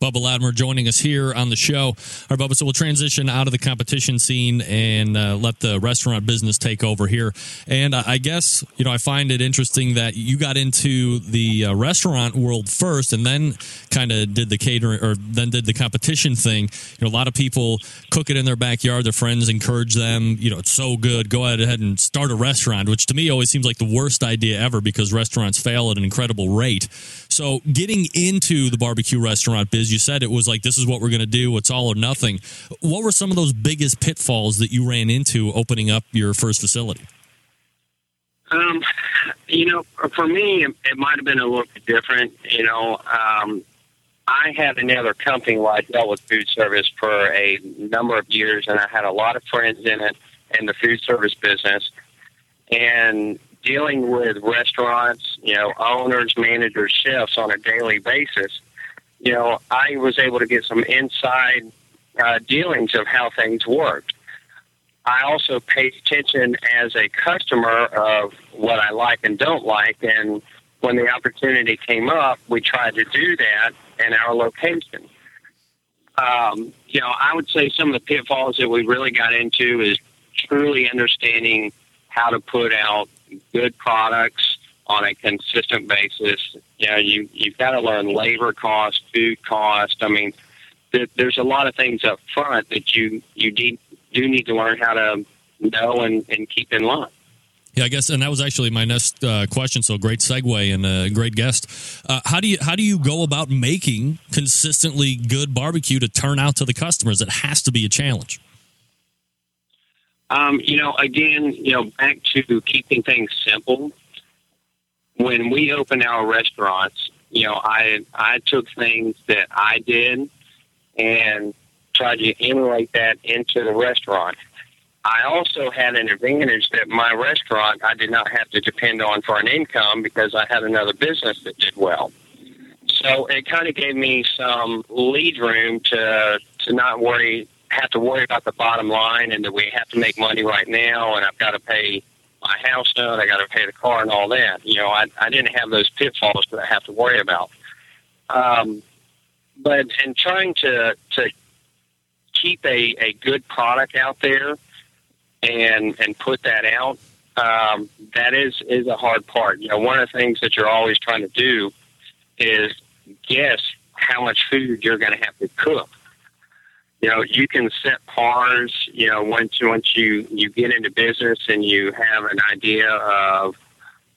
Bubba Latimer joining us here on the show. All right, Bubba, so we'll transition out of the competition scene and uh, let the restaurant business take over here. And I guess, you know, I find it interesting that you got into the uh, restaurant world first and then kind of did the catering or then did the competition thing. You know, a lot of people cook it in their backyard. Their friends encourage them, you know, it's so good. Go ahead and start a restaurant, which to me always seems like the worst idea ever because restaurants fail at an incredible rate. So, getting into the barbecue restaurant biz, you said it was like this is what we're going to do. It's all or nothing. What were some of those biggest pitfalls that you ran into opening up your first facility? Um, you know, for me, it, might have been a little bit different. You know, um, I had another company where I dealt with food service for a number of years, and I had a lot of friends in it in the food service business. And dealing with restaurants, you know, owners, managers, chefs on a daily basis, you know, I was able to get some inside uh, dealings of how things worked. I also paid attention as a customer of what I like and don't like, and when the opportunity came up, we tried to do that in our location. Um, you know, I would say some of the pitfalls that we really got into is truly understanding how to put out good products on a consistent basis. You know, you you've got to learn labor cost, food cost. I mean, th- there's a lot of things up front that you you need, do need to learn how to know and, and keep in line. Yeah, I guess, and that was actually my next uh, question. So great segue and a great guest. Uh, how do you how do you go about making consistently good barbecue to turn out to the customers? It has to be a challenge. Um, you know, again, you know, back to keeping things simple. When we opened our restaurants, you know, I I took things that I did and tried to emulate that into the restaurant. I also had an advantage that my restaurant I did not have to depend on for an income because I had another business that did well. So it kind of gave me some lead room to to not worry have to worry about the bottom line and that we have to make money right now and I've got to pay my house note, I got to pay the car and all that. You know, I, I didn't have those pitfalls that I have to worry about. Um, but in trying to, to keep a, a good product out there and, and put that out, um, that is, is a hard part. You know, one of the things that you're always trying to do is guess how much food you're going to have to cook you know, you can set pars, you know, once once you you get into business and you have an idea of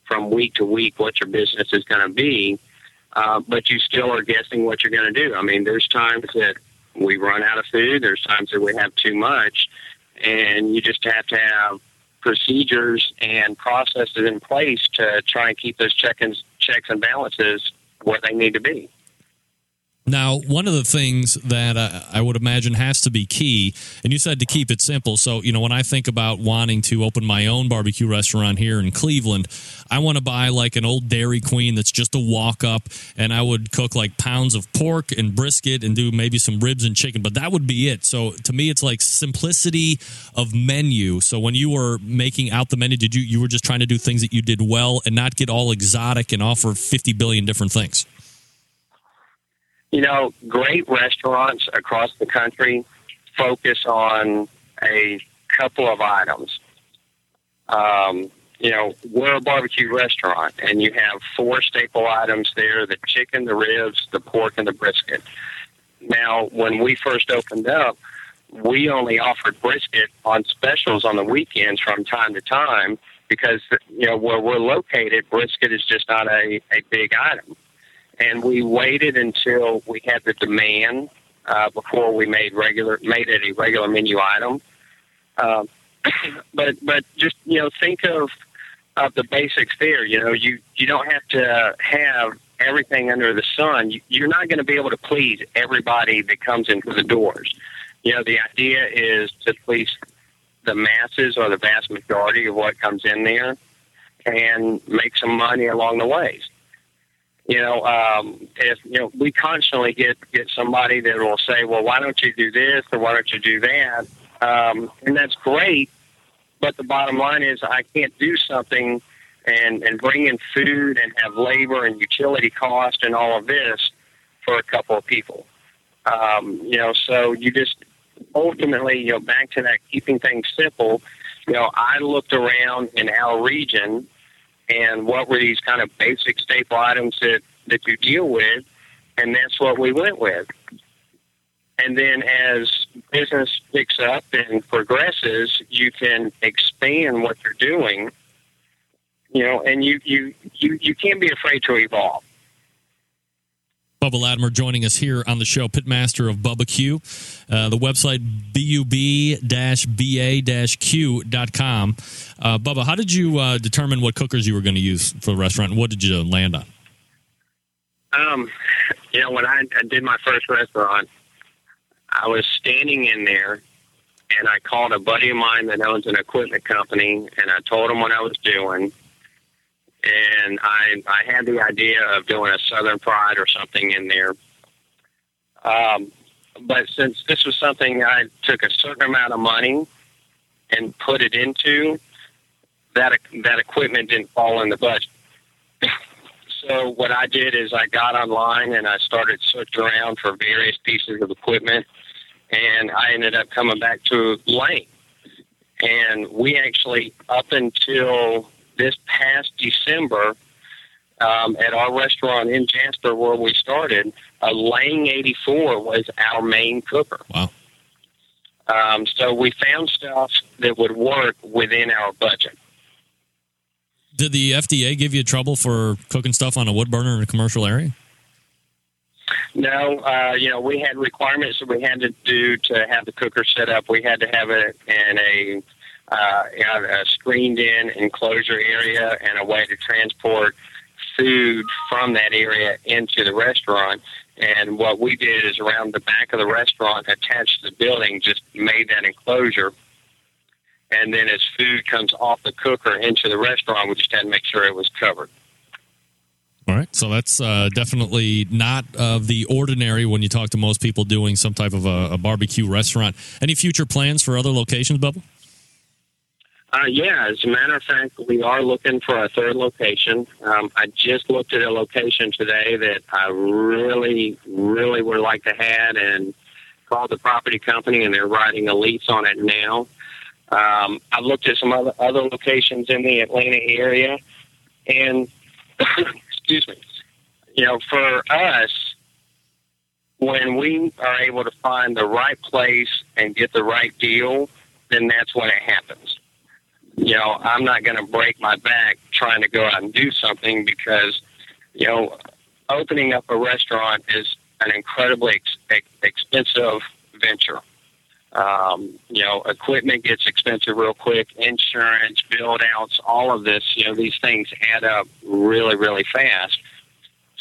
from week to week what your business is going to be, uh, but you still are guessing what you're going to do. I mean, there's times that we run out of food. There's times that we have too much, and you just have to have procedures and processes in place to try and keep those check and checks and balances where they need to be. Now, one of the things that uh, I would imagine has to be key, and you said to keep it simple. So, you know, when I think about wanting to open my own barbecue restaurant here in Cleveland, I want to buy like an old Dairy Queen that's just a walk up, and I would cook like pounds of pork and brisket and do maybe some ribs and chicken, but that would be it. So, to me, it's like simplicity of menu. So, when you were making out the menu, did you you were just trying to do things that you did well and not get all exotic and offer 50 billion different things? You know, great restaurants across the country focus on a couple of items. Um, you know, we're a barbecue restaurant, and you have four staple items there the chicken, the ribs, the pork, and the brisket. Now, when we first opened up, we only offered brisket on specials on the weekends from time to time because, you know, where we're located, brisket is just not a, a big item and we waited until we had the demand uh, before we made regular made it a regular menu item. Um, but but just you know think of of the basics there. You know you you don't have to have everything under the sun. You, you're not going to be able to please everybody that comes into the doors. You know the idea is to please the masses or the vast majority of what comes in there and make some money along the ways you know, um, if you know, we constantly get get somebody that will say, "Well, why don't you do this or why don't you do that?" Um, and that's great, but the bottom line is, I can't do something and and bring in food and have labor and utility cost and all of this for a couple of people. Um, you know, so you just ultimately, you know, back to that keeping things simple. You know, I looked around in our region and what were these kind of basic staple items that, that you deal with, and that's what we went with. And then as business picks up and progresses, you can expand what you're doing, you know, and you, you, you, you can't be afraid to evolve. Bubba Latimer joining us here on the show, pitmaster of Bubba Q. Uh, the website bub-ba-q.com. Uh, Bubba, how did you uh, determine what cookers you were going to use for the restaurant, what did you land on? Um, you know, when I, I did my first restaurant, I was standing in there, and I called a buddy of mine that owns an equipment company, and I told him what I was doing, and I I had the idea of doing a Southern Pride or something in there. Um, but since this was something I took a certain amount of money and put it into, that that equipment didn't fall in the budget. so what I did is I got online and I started searching around for various pieces of equipment, and I ended up coming back to Lang. And we actually, up until this past December, um, at our restaurant in Jasper where we started, a Lang 84 was our main cooker. Wow. Um, so we found stuff that would work within our budget. Did the FDA give you trouble for cooking stuff on a wood burner in a commercial area? No, uh, you know, we had requirements that we had to do to have the cooker set up. We had to have it in a, uh, a screened in enclosure area and a way to transport food from that area into the restaurant. And what we did is around the back of the restaurant, attached to the building, just made that enclosure. And then as food comes off the cooker into the restaurant, we just had to make sure it was covered. All right, so that's uh, definitely not of the ordinary when you talk to most people doing some type of a, a barbecue restaurant. Any future plans for other locations, Bubba? Uh, yeah, as a matter of fact, we are looking for a third location. Um, I just looked at a location today that I really, really would like to have and called the property company, and they're writing a lease on it now. Um, I've looked at some other, other locations in the Atlanta area, and excuse me, you know, for us, when we are able to find the right place and get the right deal, then that's when it happens. You know, I'm not going to break my back trying to go out and do something because, you know, opening up a restaurant is an incredibly ex- ex- expensive venture. Um, you know, equipment gets expensive real quick, insurance, build outs, all of this, you know, these things add up really, really fast.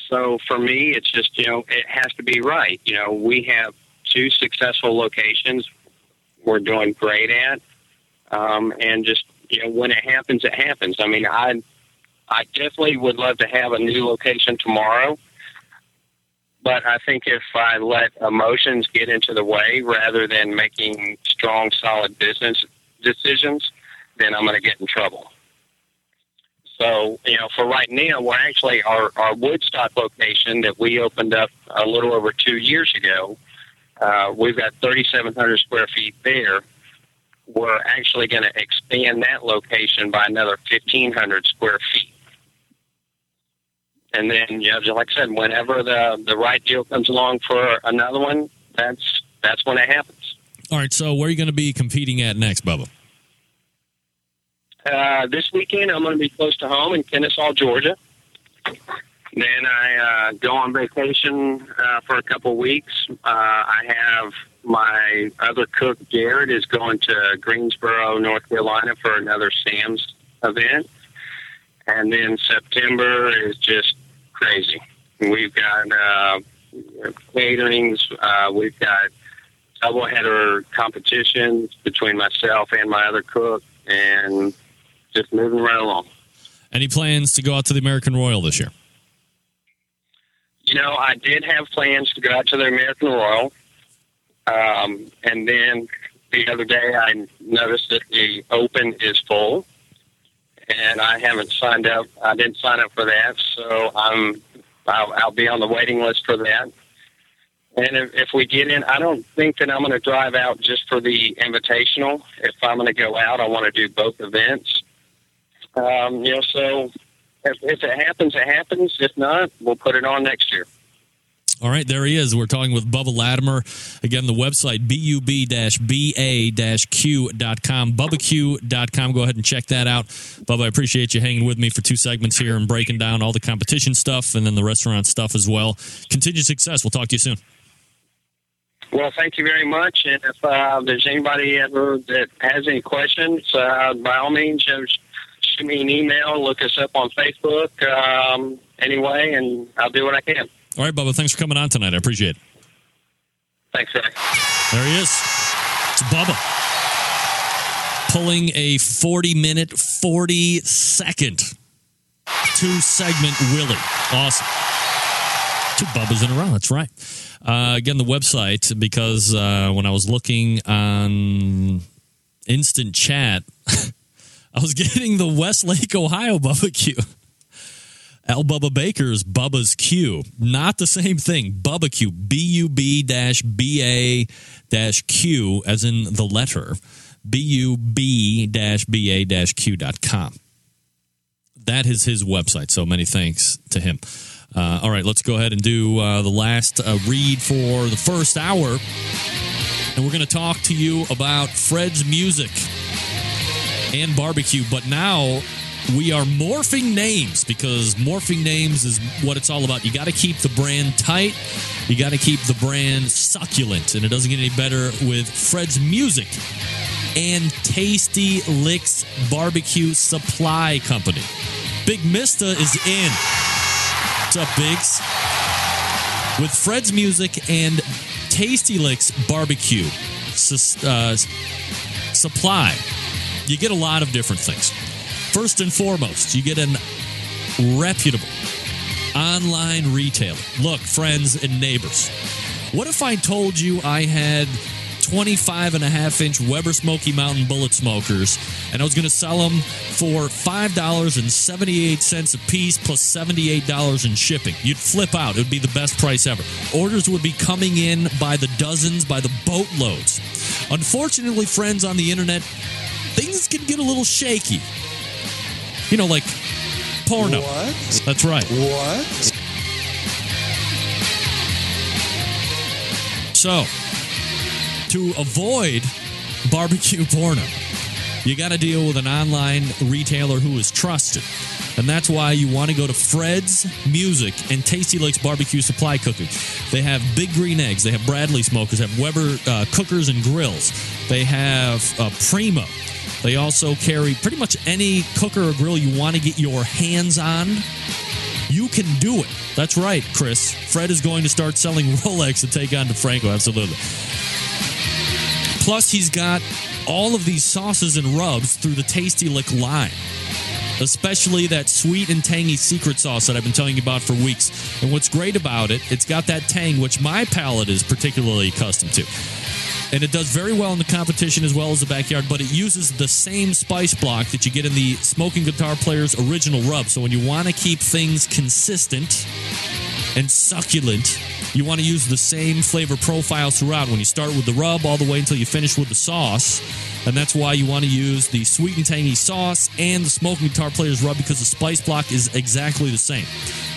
So for me, it's just, you know, it has to be right. You know, we have two successful locations we're doing great at. Um, and just, you know, when it happens, it happens. I mean, I, I definitely would love to have a new location tomorrow. But I think if I let emotions get into the way rather than making strong, solid business decisions, then I'm going to get in trouble. So, you know, for right now, we're actually our, our Woodstock location that we opened up a little over two years ago. Uh, we've got 3,700 square feet there. We're actually going to expand that location by another 1,500 square feet. And then, you know, just like I said, whenever the the right deal comes along for another one, that's that's when it happens. All right, so where are you going to be competing at next, Bubba? Uh, this weekend, I'm going to be close to home in Kennesaw, Georgia. Then I uh, go on vacation uh, for a couple weeks. Uh, I have my other cook, Garrett, is going to Greensboro, North Carolina for another Sam's event. And then September is just crazy. We've got uh, caterings. Uh, we've got doubleheader competitions between myself and my other cook, and just moving right along. Any plans to go out to the American Royal this year? You know, I did have plans to go out to the American Royal, um, and then the other day I noticed that the Open is full, and I haven't signed up. I didn't sign up for that, so I'm I'll, I'll be on the waiting list for that. And if, if we get in, I don't think that I'm going to drive out just for the invitational. If I'm going to go out, I want to do both events. Um, you know, so if, if it happens, it happens. If not, we'll put it on next year. All right, there he is. We're talking with Bubba Latimer. Again, the website, bub-ba-q.com, bubbaq.com. Go ahead and check that out. Bubba, I appreciate you hanging with me for two segments here and breaking down all the competition stuff and then the restaurant stuff as well. Continued success. We'll talk to you soon. Well, thank you very much. And if uh, there's anybody ever that has any questions, uh, by all means, shoot me an email, look us up on Facebook um, anyway, and I'll do what I can. All right, Bubba, thanks for coming on tonight. I appreciate it. Thanks, Zach. There he is. It's Bubba. Pulling a 40 minute, 40 second two segment Willie. Awesome. Two Bubbas in a row. That's right. Uh, again, the website, because uh, when I was looking on instant chat, I was getting the Westlake, Ohio Q. Al Bubba Baker's Bubba's Q. Not the same thing. Bubba Q. B U B dash B A dash Q, as in the letter. B U B dash B A dash Q dot com. That is his website. So many thanks to him. Uh, all right, let's go ahead and do uh, the last uh, read for the first hour. And we're going to talk to you about Fred's music and barbecue. But now we are morphing names because morphing names is what it's all about. You got to keep the brand tight, you got to keep the brand succulent. And it doesn't get any better with Fred's music and Tasty Licks Barbecue Supply Company. Big Mista is in. What's up, Biggs? With Fred's Music and Tasty Licks Barbecue uh, Supply, you get a lot of different things. First and foremost, you get an reputable online retailer. Look, friends and neighbors, what if I told you I had 25 and a half inch Weber Smoky Mountain bullet smokers, and I was going to sell them for $5.78 a piece plus $78 in shipping. You'd flip out. It would be the best price ever. Orders would be coming in by the dozens, by the boatloads. Unfortunately, friends on the internet, things can get a little shaky. You know, like porno. What? That's right. What? So, to avoid barbecue porno, you got to deal with an online retailer who is trusted. And that's why you want to go to Fred's Music and Tasty Licks Barbecue Supply Cooking. They have Big Green Eggs, they have Bradley Smokers, they have Weber uh, Cookers and Grills, they have uh, Primo. They also carry pretty much any cooker or grill you want to get your hands on. You can do it. That's right, Chris. Fred is going to start selling Rolex to take on DiFranco. Absolutely. Plus, he's got all of these sauces and rubs through the Tasty Lick line, especially that sweet and tangy secret sauce that I've been telling you about for weeks. And what's great about it, it's got that tang, which my palate is particularly accustomed to. And it does very well in the competition as well as the backyard, but it uses the same spice block that you get in the Smoking Guitar Player's original rub. So when you want to keep things consistent and succulent, you want to use the same flavor profile throughout. When you start with the rub all the way until you finish with the sauce. And that's why you want to use the sweet and tangy sauce and the smoking guitar player's rub because the spice block is exactly the same.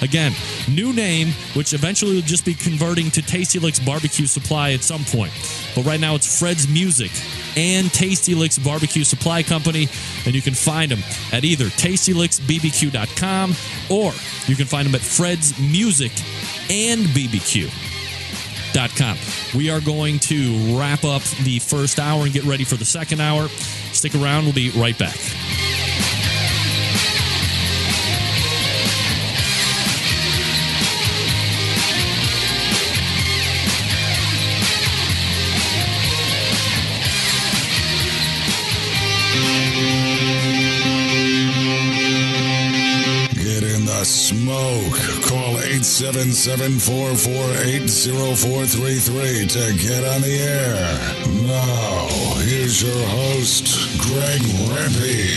Again, new name, which eventually will just be converting to Tasty Licks Barbecue Supply at some point. But right now it's Fred's Music and Tasty Licks Barbecue Supply Company. And you can find them at either tastylicksbbq.com or you can find them at Fred's Music and BBQ. Com. We are going to wrap up the first hour and get ready for the second hour. Stick around, we'll be right back. 877-448-0433 to get on the air. Now, here's your host, Greg Rempe.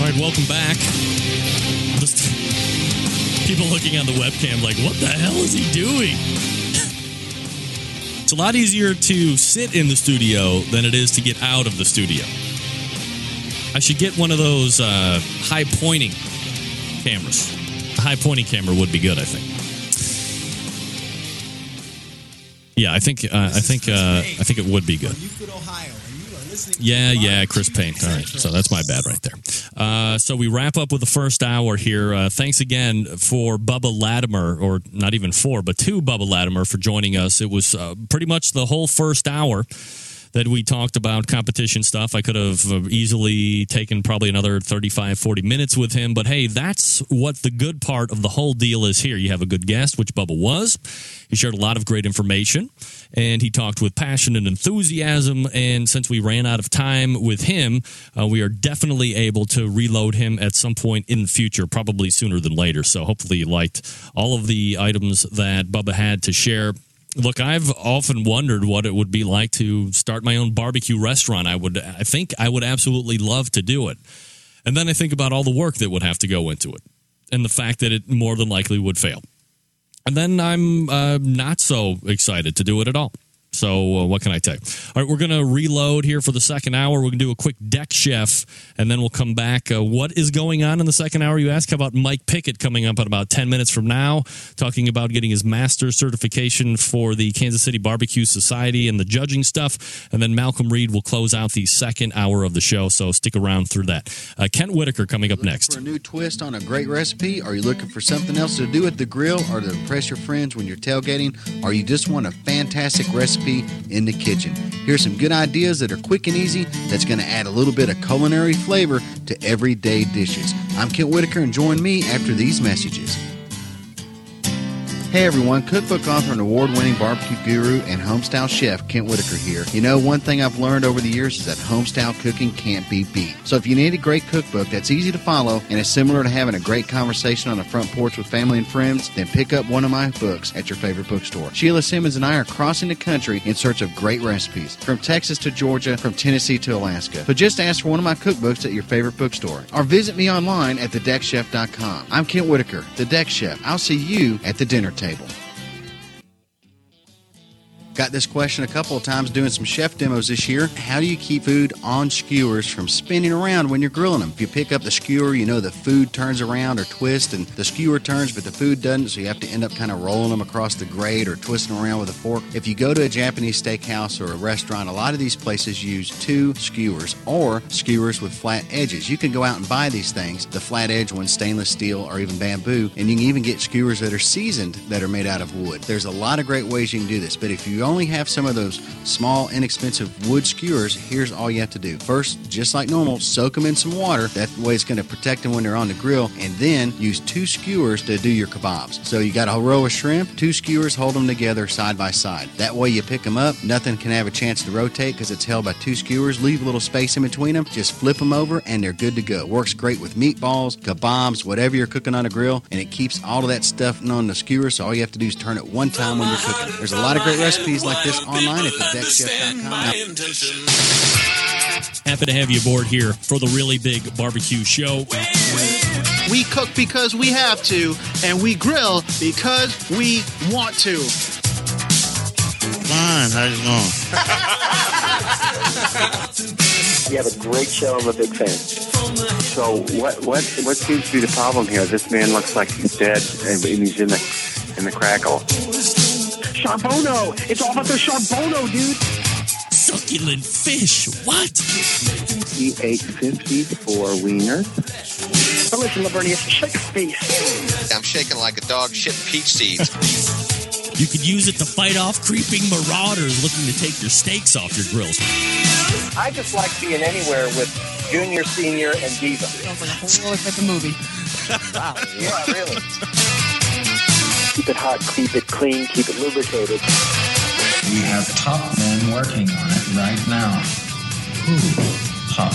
All right, welcome back. People looking on the webcam like, what the hell is he doing? It's a lot easier to sit in the studio than it is to get out of the studio. I should get one of those uh, high pointing cameras. A high pointing camera would be good, I think. Yeah, I think uh, I think uh, I think it would be good. Yeah, yeah, Chris Payne. All right, so that's my bad right there. Uh, so we wrap up with the first hour here. Uh, thanks again for Bubba Latimer, or not even four, but two Bubba Latimer for joining us. It was uh, pretty much the whole first hour that we talked about competition stuff. I could have uh, easily taken probably another 35, 40 minutes with him. But hey, that's what the good part of the whole deal is here. You have a good guest, which Bubba was. He shared a lot of great information and he talked with passion and enthusiasm. And since we ran out of time with him, uh, we are definitely able to reload him at some point in the future, probably sooner than later. So hopefully you liked all of the items that Bubba had to share look i've often wondered what it would be like to start my own barbecue restaurant. I would i think i would absolutely love to do it. And then i think about all the work that would have to go into it and the fact that it more than likely would fail. And then i'm uh, not so excited to do it at all so uh, what can I tell you? All right, we're going to reload here for the second hour. We're going to do a quick deck chef, and then we'll come back. Uh, what is going on in the second hour? You ask. How about Mike Pickette coming up in about ten minutes from now, talking about getting his master certification for the Kansas City Barbecue Society and the judging stuff, and then Malcolm Reed will close out the second hour of the show. So stick around through that. Uh, Kent Whitaker coming up next. For a new twist on a great recipe? Are you looking for something else to do at the grill, or to impress your friends when you're tailgating? Or you just want a fantastic recipe? In the kitchen. Here's some good ideas that are quick and easy that's going to add a little bit of culinary flavor to everyday dishes. I'm Kent Whitaker and join me after these messages. Hey everyone, cookbook author and award winning barbecue guru and homestyle chef Kent Whitaker here. You know, one thing I've learned over the years is that homestyle cooking can't be beat. So if you need a great cookbook that's easy to follow and is similar to having a great conversation on the front porch with family and friends, then pick up one of my books at your favorite bookstore. Sheila Simmons and I are crossing the country in search of great recipes, from Texas to Georgia, from Tennessee to Alaska. So just ask for one of my cookbooks at your favorite bookstore or visit me online at thedeckchef.com. I'm Kent Whitaker, the Deck Chef. I'll see you at the dinner table. Got this question a couple of times doing some chef demos this year. How do you keep food on skewers from spinning around when you're grilling them? If you pick up the skewer, you know the food turns around or twists, and the skewer turns, but the food doesn't, so you have to end up kind of rolling them across the grate or twisting around with a fork. If you go to a Japanese steakhouse or a restaurant, a lot of these places use two skewers or skewers with flat edges. You can go out and buy these things, the flat edge ones, stainless steel or even bamboo, and you can even get skewers that are seasoned that are made out of wood. There's a lot of great ways you can do this, but if you only have some of those small, inexpensive wood skewers, here's all you have to do. First, just like normal, soak them in some water. That way it's going to protect them when they're on the grill. And then use two skewers to do your kebabs. So you got a row of shrimp, two skewers, hold them together side by side. That way you pick them up, nothing can have a chance to rotate because it's held by two skewers. Leave a little space in between them, just flip them over, and they're good to go. Works great with meatballs, kebabs, whatever you're cooking on a grill, and it keeps all of that stuff on the skewer. So all you have to do is turn it one time when you're cooking. There's a lot of great recipes like this online at thedeckchef.com. Happy to have you aboard here for the really big barbecue show. We cook because we have to, and we grill because we want to. Fine, how's it going? You have a great show. I'm a big fan. So what what what seems to be the problem here? This man looks like he's dead, and he's in the in the crackle. Charbono! It's all about the Charbono, dude! Succulent fish. What? He ate 54 wieners. But listen, Lavernius, shut your face. I'm shaking like a dog shit peach seeds. You could use it to fight off creeping marauders looking to take your steaks off your grills. I just like being anywhere with Junior, Senior, and Diva. Sounds like a whole other type of movie. wow. Yeah, really. Keep it hot, keep it clean, keep it lubricated. We have top men working on it right now. Ooh, top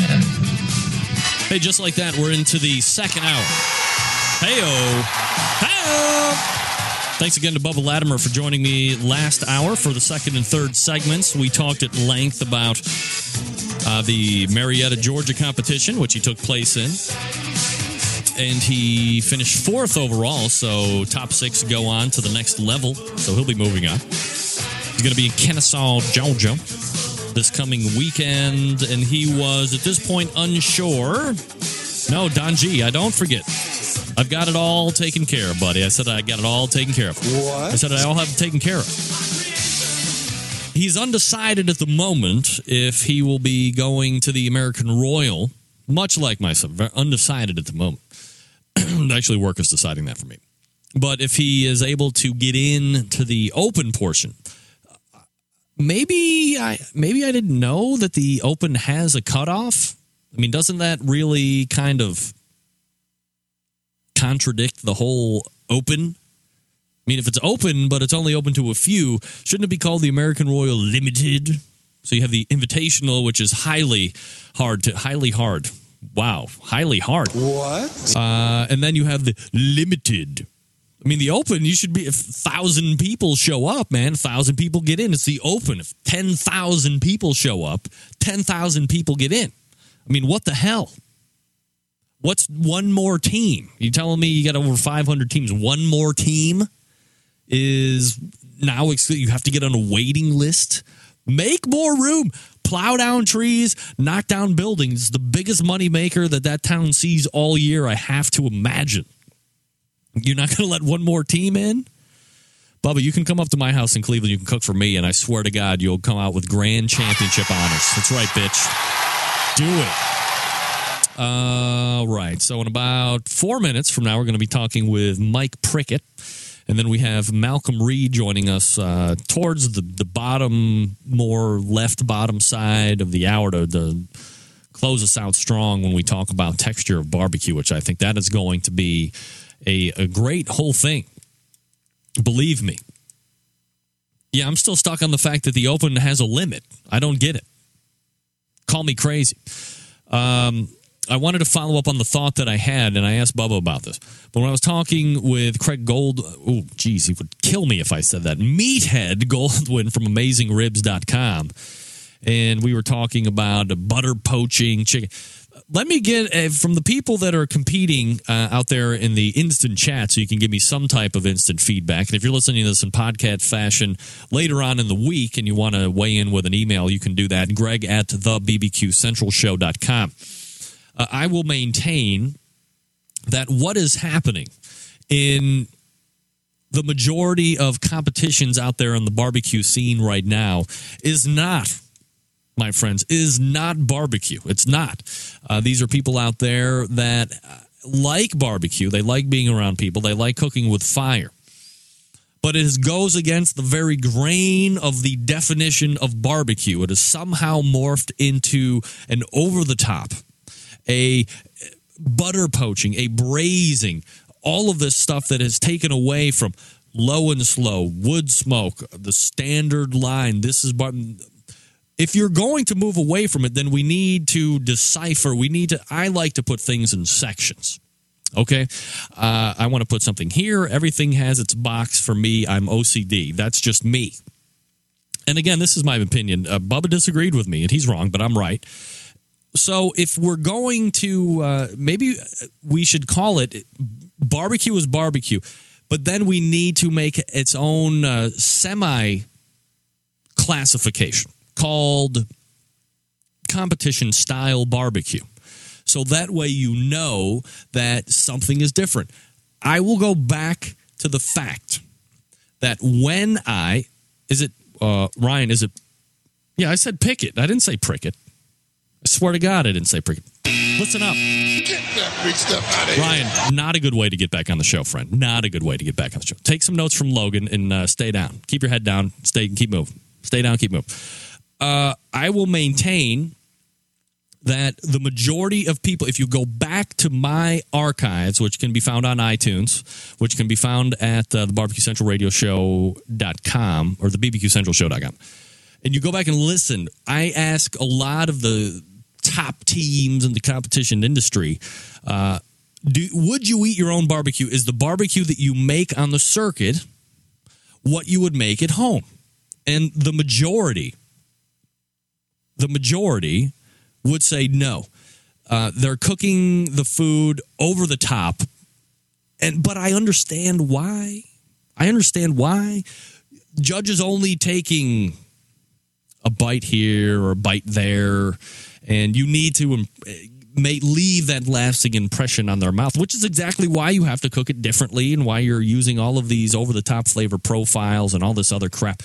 men. Hey, just like that, we're into the second hour. Heyo, heyo. Thanks again to Bubba Latimer for joining me last hour for the second and third segments. We talked at length about uh, the Marietta, Georgia competition, which he took place in. And he finished fourth overall. So top six go on to the next level. So he'll be moving on. He's going to be in Kennesaw, Georgia, this coming weekend, and he was at this point unsure. No, Don G, I don't forget. I've got it all taken care of, buddy. I said I got it all taken care of. What? I said I all have it taken care of. He's undecided at the moment if he will be going to the American Royal, much like myself, undecided at the moment. Actually, work is deciding that for me. But if he is able to get in to the open portion, maybe I maybe I didn't know that the open has a cutoff. I mean, doesn't that really kind of contradict the whole open? I mean, if it's open, but it's only open to a few, shouldn't it be called the American Royal Limited? So you have the Invitational, which is highly hard to highly hard. Wow, highly hard. What? Uh, and then you have the limited. I mean, the open, you should be, if thousand people show up, man, thousand people get in. It's the open. If 10,000 people show up, 10,000 people get in. I mean, what the hell? What's one more team? You telling me you got over 500 teams? One more team is now you have to get on a waiting list. Make more room. Plow down trees, knock down buildings. The biggest money maker that that town sees all year, I have to imagine. You're not going to let one more team in? Bubba, you can come up to my house in Cleveland. You can cook for me, and I swear to God, you'll come out with grand championship honors. That's right, bitch. Do it. All right. So, in about four minutes from now, we're going to be talking with Mike Prickett. And then we have Malcolm Reed joining us uh, towards the, the bottom, more left bottom side of the hour to, to close us out strong when we talk about texture of barbecue, which I think that is going to be a, a great whole thing. Believe me. Yeah, I'm still stuck on the fact that the open has a limit. I don't get it. Call me crazy. Um, I wanted to follow up on the thought that I had, and I asked Bubba about this. But when I was talking with Craig Gold, oh, geez, he would kill me if I said that. Meathead Goldwyn from AmazingRibs.com. And we were talking about butter poaching chicken. Let me get uh, from the people that are competing uh, out there in the instant chat so you can give me some type of instant feedback. And if you're listening to this in podcast fashion later on in the week and you want to weigh in with an email, you can do that. Greg at the bbqcentralshow.com uh, I will maintain that what is happening in the majority of competitions out there on the barbecue scene right now is not my friends is not barbecue. It's not. Uh, these are people out there that uh, like barbecue. They like being around people. They like cooking with fire. But it goes against the very grain of the definition of barbecue. It is somehow morphed into an over the top a butter poaching, a braising, all of this stuff that has taken away from low and slow, wood smoke, the standard line. This is bar- if you're going to move away from it, then we need to decipher. We need to. I like to put things in sections. Okay, uh, I want to put something here. Everything has its box for me. I'm OCD. That's just me. And again, this is my opinion. Uh, Bubba disagreed with me, and he's wrong, but I'm right so if we're going to uh, maybe we should call it barbecue is barbecue but then we need to make its own uh, semi classification called competition style barbecue. So that way you know that something is different. I will go back to the fact that when i is it uh, ryan is it yeah i said Pickette. i didn't say prick it I swear to God, I didn't say prick. Listen up. Get that big stuff out of here. Ryan, not a good way to get back on the show, friend. Not a good way to get back on the show. Take some notes from Logan and uh, stay down. Keep your head down. Stay, and keep moving. Stay down, keep moving. Uh, I will maintain that the majority of people, if you go back to my archives, which can be found on iTunes, which can be found at uh, the barbecue central radio show.com or the bbq central show.com, and you go back and listen, I ask a lot of the top teams in the competition industry. Uh, do, would you eat your own barbecue? Is the barbecue that you make on the circuit what you would make at home? And the majority, the majority would say no. Uh, they're cooking the food over the top, and but I understand why. I understand why. judges only taking a bite here or a bite there, and you need to um, may leave that lasting impression on their mouth, which is exactly why you have to cook it differently and why you're using all of these over the top flavor profiles and all this other crap.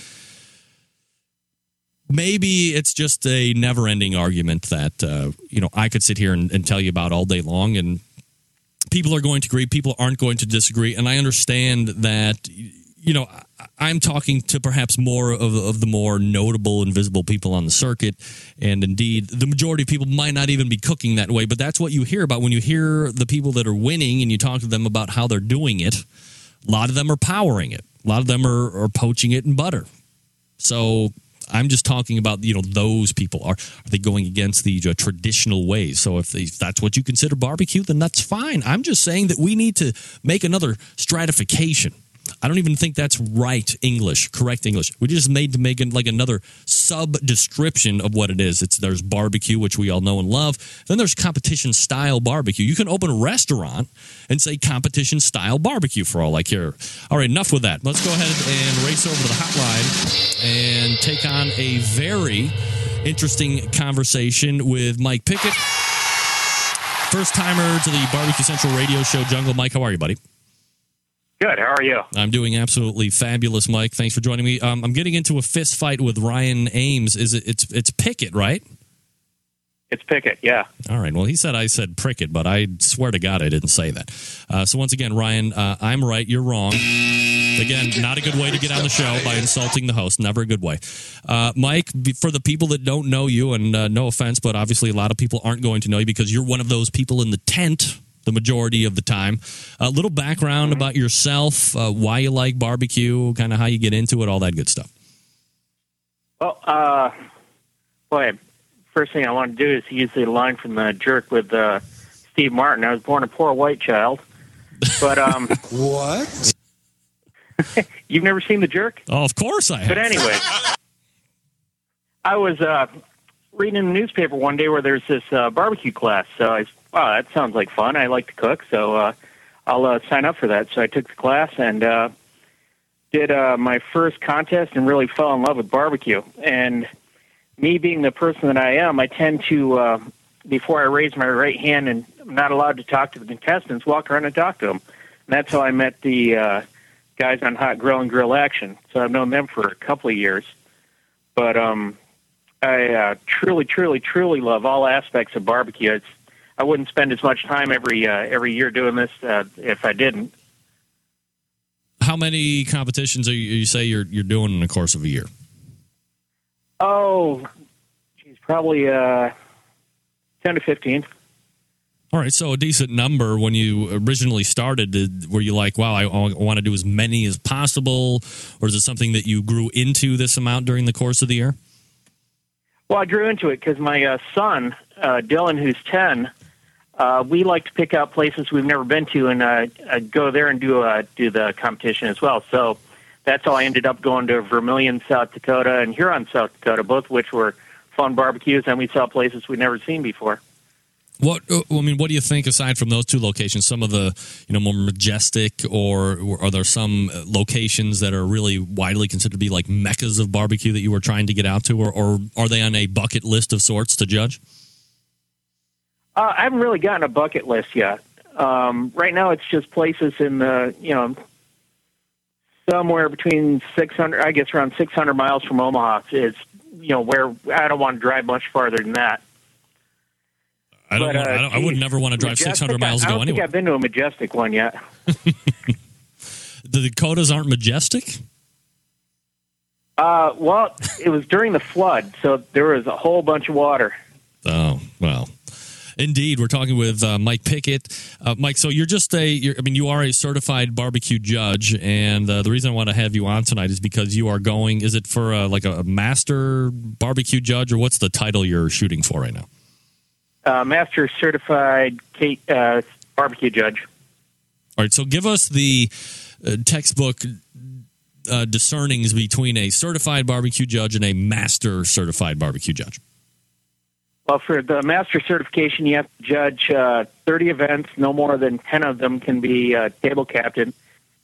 Maybe it's just a never ending argument that, uh, you know, I could sit here and, and tell you about all day long, and people are going to agree, people aren't going to disagree. And I understand that, you know, I'm talking to perhaps more of, of the more notable and visible people on the circuit. And indeed, the majority of people might not even be cooking that way, but that's what you hear about when you hear the people that are winning and you talk to them about how they're doing it. A lot of them are powering it, a lot of them are, are poaching it in butter. So I'm just talking about you know those people are are they going against the uh, traditional ways? So if, they, if that's what you consider barbecue, then that's fine. I'm just saying that we need to make another stratification. I don't even think that's right English, correct English. We just made to make like another sub description of what it is. It's there's barbecue, which we all know and love. Then there's competition style barbecue. You can open a restaurant and say competition style barbecue for all I care. All right, enough with that. Let's go ahead and race over to the hotline and take on a very interesting conversation with Mike Pickette. First timer to the Barbecue Central radio show, Jungle. Mike, how are you, buddy? Good. How are you? I'm doing absolutely fabulous, Mike. Thanks for joining me. Um, I'm getting into a fist fight with Ryan Ames. Is it? It's it's Pickette, right? It's Pickette. Yeah. All right. Well, he said I said Prickett, but I swear to God I didn't say that. Uh, so once again, Ryan, uh, I'm right. You're wrong. Again, not a good way to get on the show by insulting the host. Never a good way. Uh, Mike, for the people that don't know you, and uh, no offense, but obviously a lot of people aren't going to know you because you're one of those people in the tent the majority of the time. A little background about yourself, uh, why you like barbecue, kind of how you get into it, all that good stuff. Well, uh, boy, first thing I want to do is use the line from the jerk with uh, Steve Martin. I was born a poor white child, but um, what? you've never seen the jerk? Oh, of course I have. But anyway, I was uh, reading in the newspaper one day where there's this uh, barbecue class. So I, wow, that sounds like fun. I like to cook, so uh, I'll uh, sign up for that. So I took the class and uh, did uh, my first contest and really fell in love with barbecue. And me being the person that I am, I tend to, uh, before I raise my right hand and I'm not allowed to talk to the contestants, walk around and talk to them. And that's how I met the uh, guys on Hot Grill on Grill Action. So I've known them for a couple of years. But um, I uh, truly, truly, truly love all aspects of barbecue. It's, I wouldn't spend as much time every uh, every year doing this uh, if I didn't. How many competitions are you, you say you're you're doing in the course of a year? Oh, geez, probably uh, ten to fifteen. All right, so a decent number when you originally started. Did, were you like, wow, I, I want to do as many as possible, or is it something that you grew into this amount during the course of the year? Well, I grew into it because my uh, son, uh, Dylan, who's 10, uh, we like to pick out places we've never been to and uh, uh, go there and do uh, do the competition as well. So that's how I ended up going to Vermillion, South Dakota, and Huron, South Dakota, both which were fun barbecues, and we saw places we'd never seen before. What uh, I mean, what do you think aside from those two locations? Some of the you know more majestic, or, or are there some uh, locations that are really widely considered to be like meccas of barbecue that you were trying to get out to, or, or are they on a bucket list of sorts to judge? Uh, I haven't really gotten a bucket list yet. Um, right now, it's just places in the you know somewhere between 600, I guess around 600 miles from Omaha is you know where I don't want to drive much farther than that. I don't. But, want, uh, I, don't I would never want to drive Majestic, 600 miles I don't anywhere. think I've been to a majestic one yet. The Dakotas aren't majestic. Uh, well, it was during the flood, so there was a whole bunch of water. Oh well, indeed. We're talking with uh, Mike Pickette. Uh, Mike, so you're just a. You're, I mean, you are a certified barbecue judge, and uh, the reason I want to have you on tonight is because you are going. Is it for uh, like a master barbecue judge, or what's the title you're shooting for right now? Uh, master certified Kate, uh, barbecue judge. All right, so give us the uh, textbook uh, discernings between a certified barbecue judge and a master certified barbecue judge. Well, for the master certification, you have to judge uh, 30 events. No more than 10 of them can be uh, table captain,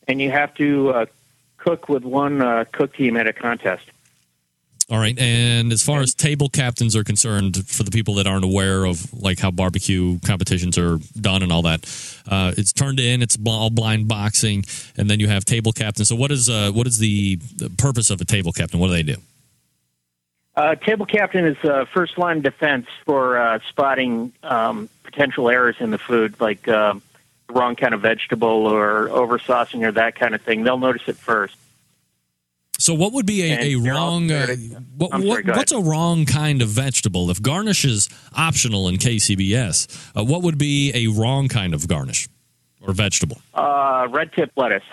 and you have to uh, cook with one uh, cook team at a contest. All right, and as far as table captains are concerned, for the people that aren't aware of like how barbecue competitions are done and all that, uh, it's turned in. It's all blind boxing, and then you have table captains. So, what is uh, what is the, the purpose of a table captain? What do they do? Uh, table captain is uh, first line defense for uh, spotting um, potential errors in the food, like uh, the wrong kind of vegetable or oversaucing or that kind of thing. They'll notice it first. So, what would be a, a wrong? Uh, what, sorry, what, what's a wrong kind of vegetable? If garnish is optional in KCBS, uh, what would be a wrong kind of garnish or vegetable? Uh, red tip lettuce.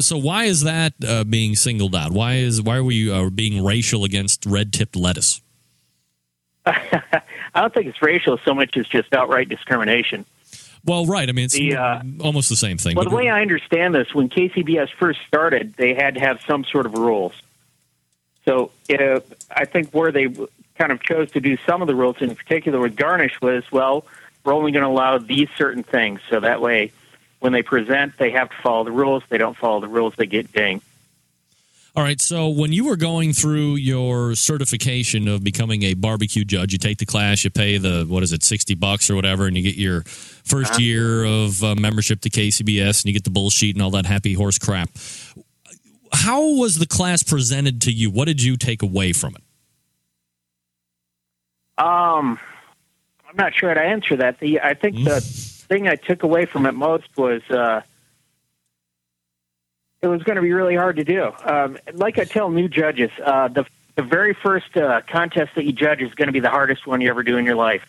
So, why is that uh, being singled out? Why is why are we uh, being racial against red tipped lettuce? I don't think it's racial so much as just outright discrimination. Well, right. I mean, it's The, uh, almost the same thing. Well, the way I understand this, when KCBS first started, they had to have some sort of rules. So uh, I think where they kind of chose to do some of the rules, in particular with garnish, was well, we're only going to allow these certain things. So that way, when they present, they have to follow the rules. If They don't follow the rules, they get dinged. All right. So when you were going through your certification of becoming a barbecue judge, you take the class, you pay the what is it, sixty bucks or whatever, and you get your 1st Uh-huh. year of uh, membership to KCBS, and you get the bullshit and all that happy horse crap. How was the class presented to you? What did you take away from it? Um, I'm not sure how to answer that. The I think the thing I took away from it most was uh, it was going to be really hard to do. Um, like I tell new judges, uh, the the very first uh, contest that you judge is going to be the hardest one you ever do in your life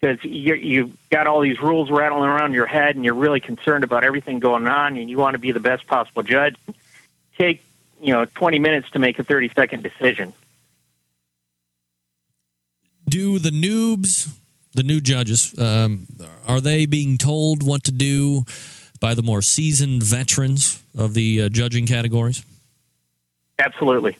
because you you've got all these rules rattling around your head, and you're really concerned about everything going on, and you want to be the best possible judge. Take you know 20 minutes to make a 30 second decision. Do the noobs, the new judges, um, are they being told what to do by the more seasoned veterans of the uh, judging categories? Absolutely.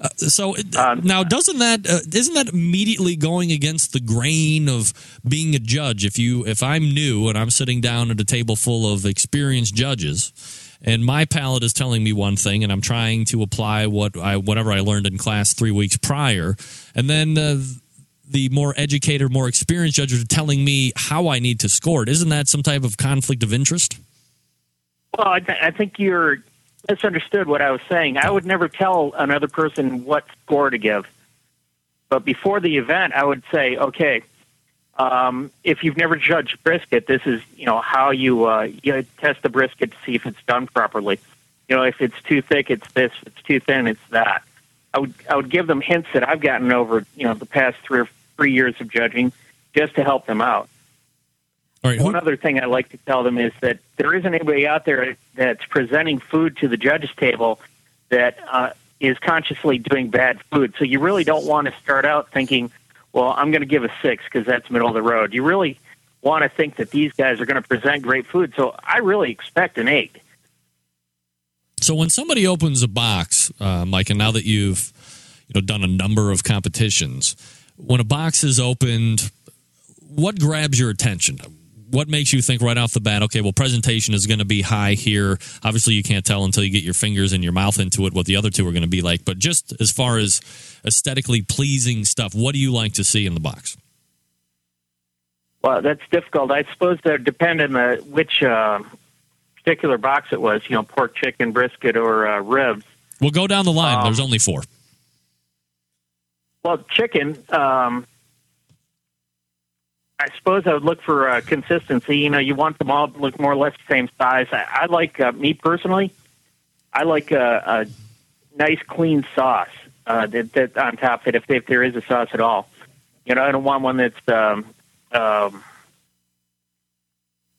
Uh, so uh, now, doesn't that uh, isn't that immediately going against the grain of being a judge? If you if I'm new and I'm sitting down at a table full of experienced judges, and my palate is telling me one thing, and I'm trying to apply what I whatever I learned in class three weeks prior, and then uh, the more educated, more experienced judges are telling me how I need to score it. Isn't that some type of conflict of interest? Well, I, th- I think you're misunderstood what I was saying. I would never tell another person what score to give. But before the event, I would say, okay, um, if you've never judged brisket, this is you know how you uh, you test the brisket to see if it's done properly. You know, if it's too thick, it's this. If it's too thin, it's that. I would I would give them hints that I've gotten over you know the past three or three years of judging, just to help them out. All right. One other thing I like to tell them is that there isn't anybody out there that's presenting food to the judges' table that uh, is consciously doing bad food. So you really don't want to start out thinking, "Well, I'm going to give a six because that's middle of the road." You really want to think that these guys are going to present great food. So I really expect an eight. So when somebody opens a box, uh, Mike, and now that you've you know done a number of competitions, when a box is opened, what grabs your attention? What makes you think right off the bat, okay, well, presentation is going to be high here. Obviously, you can't tell until you get your fingers and your mouth into it what the other two are going to be like. But just as far as aesthetically pleasing stuff, what do you like to see in the box? Well, that's difficult. I suppose that depend on the which uh, particular box it was. You know, pork, chicken, brisket, or uh, ribs. We'll go down the line. Um, There's only four. Well, chicken. Um, I suppose I would look for uh, consistency. You know, you want them all to look more or less the same size. I, I like uh, me personally. I like a, a nice, clean sauce uh, that, that on top of it, if, if there is a sauce at all. You know, I don't want one that's, um, um,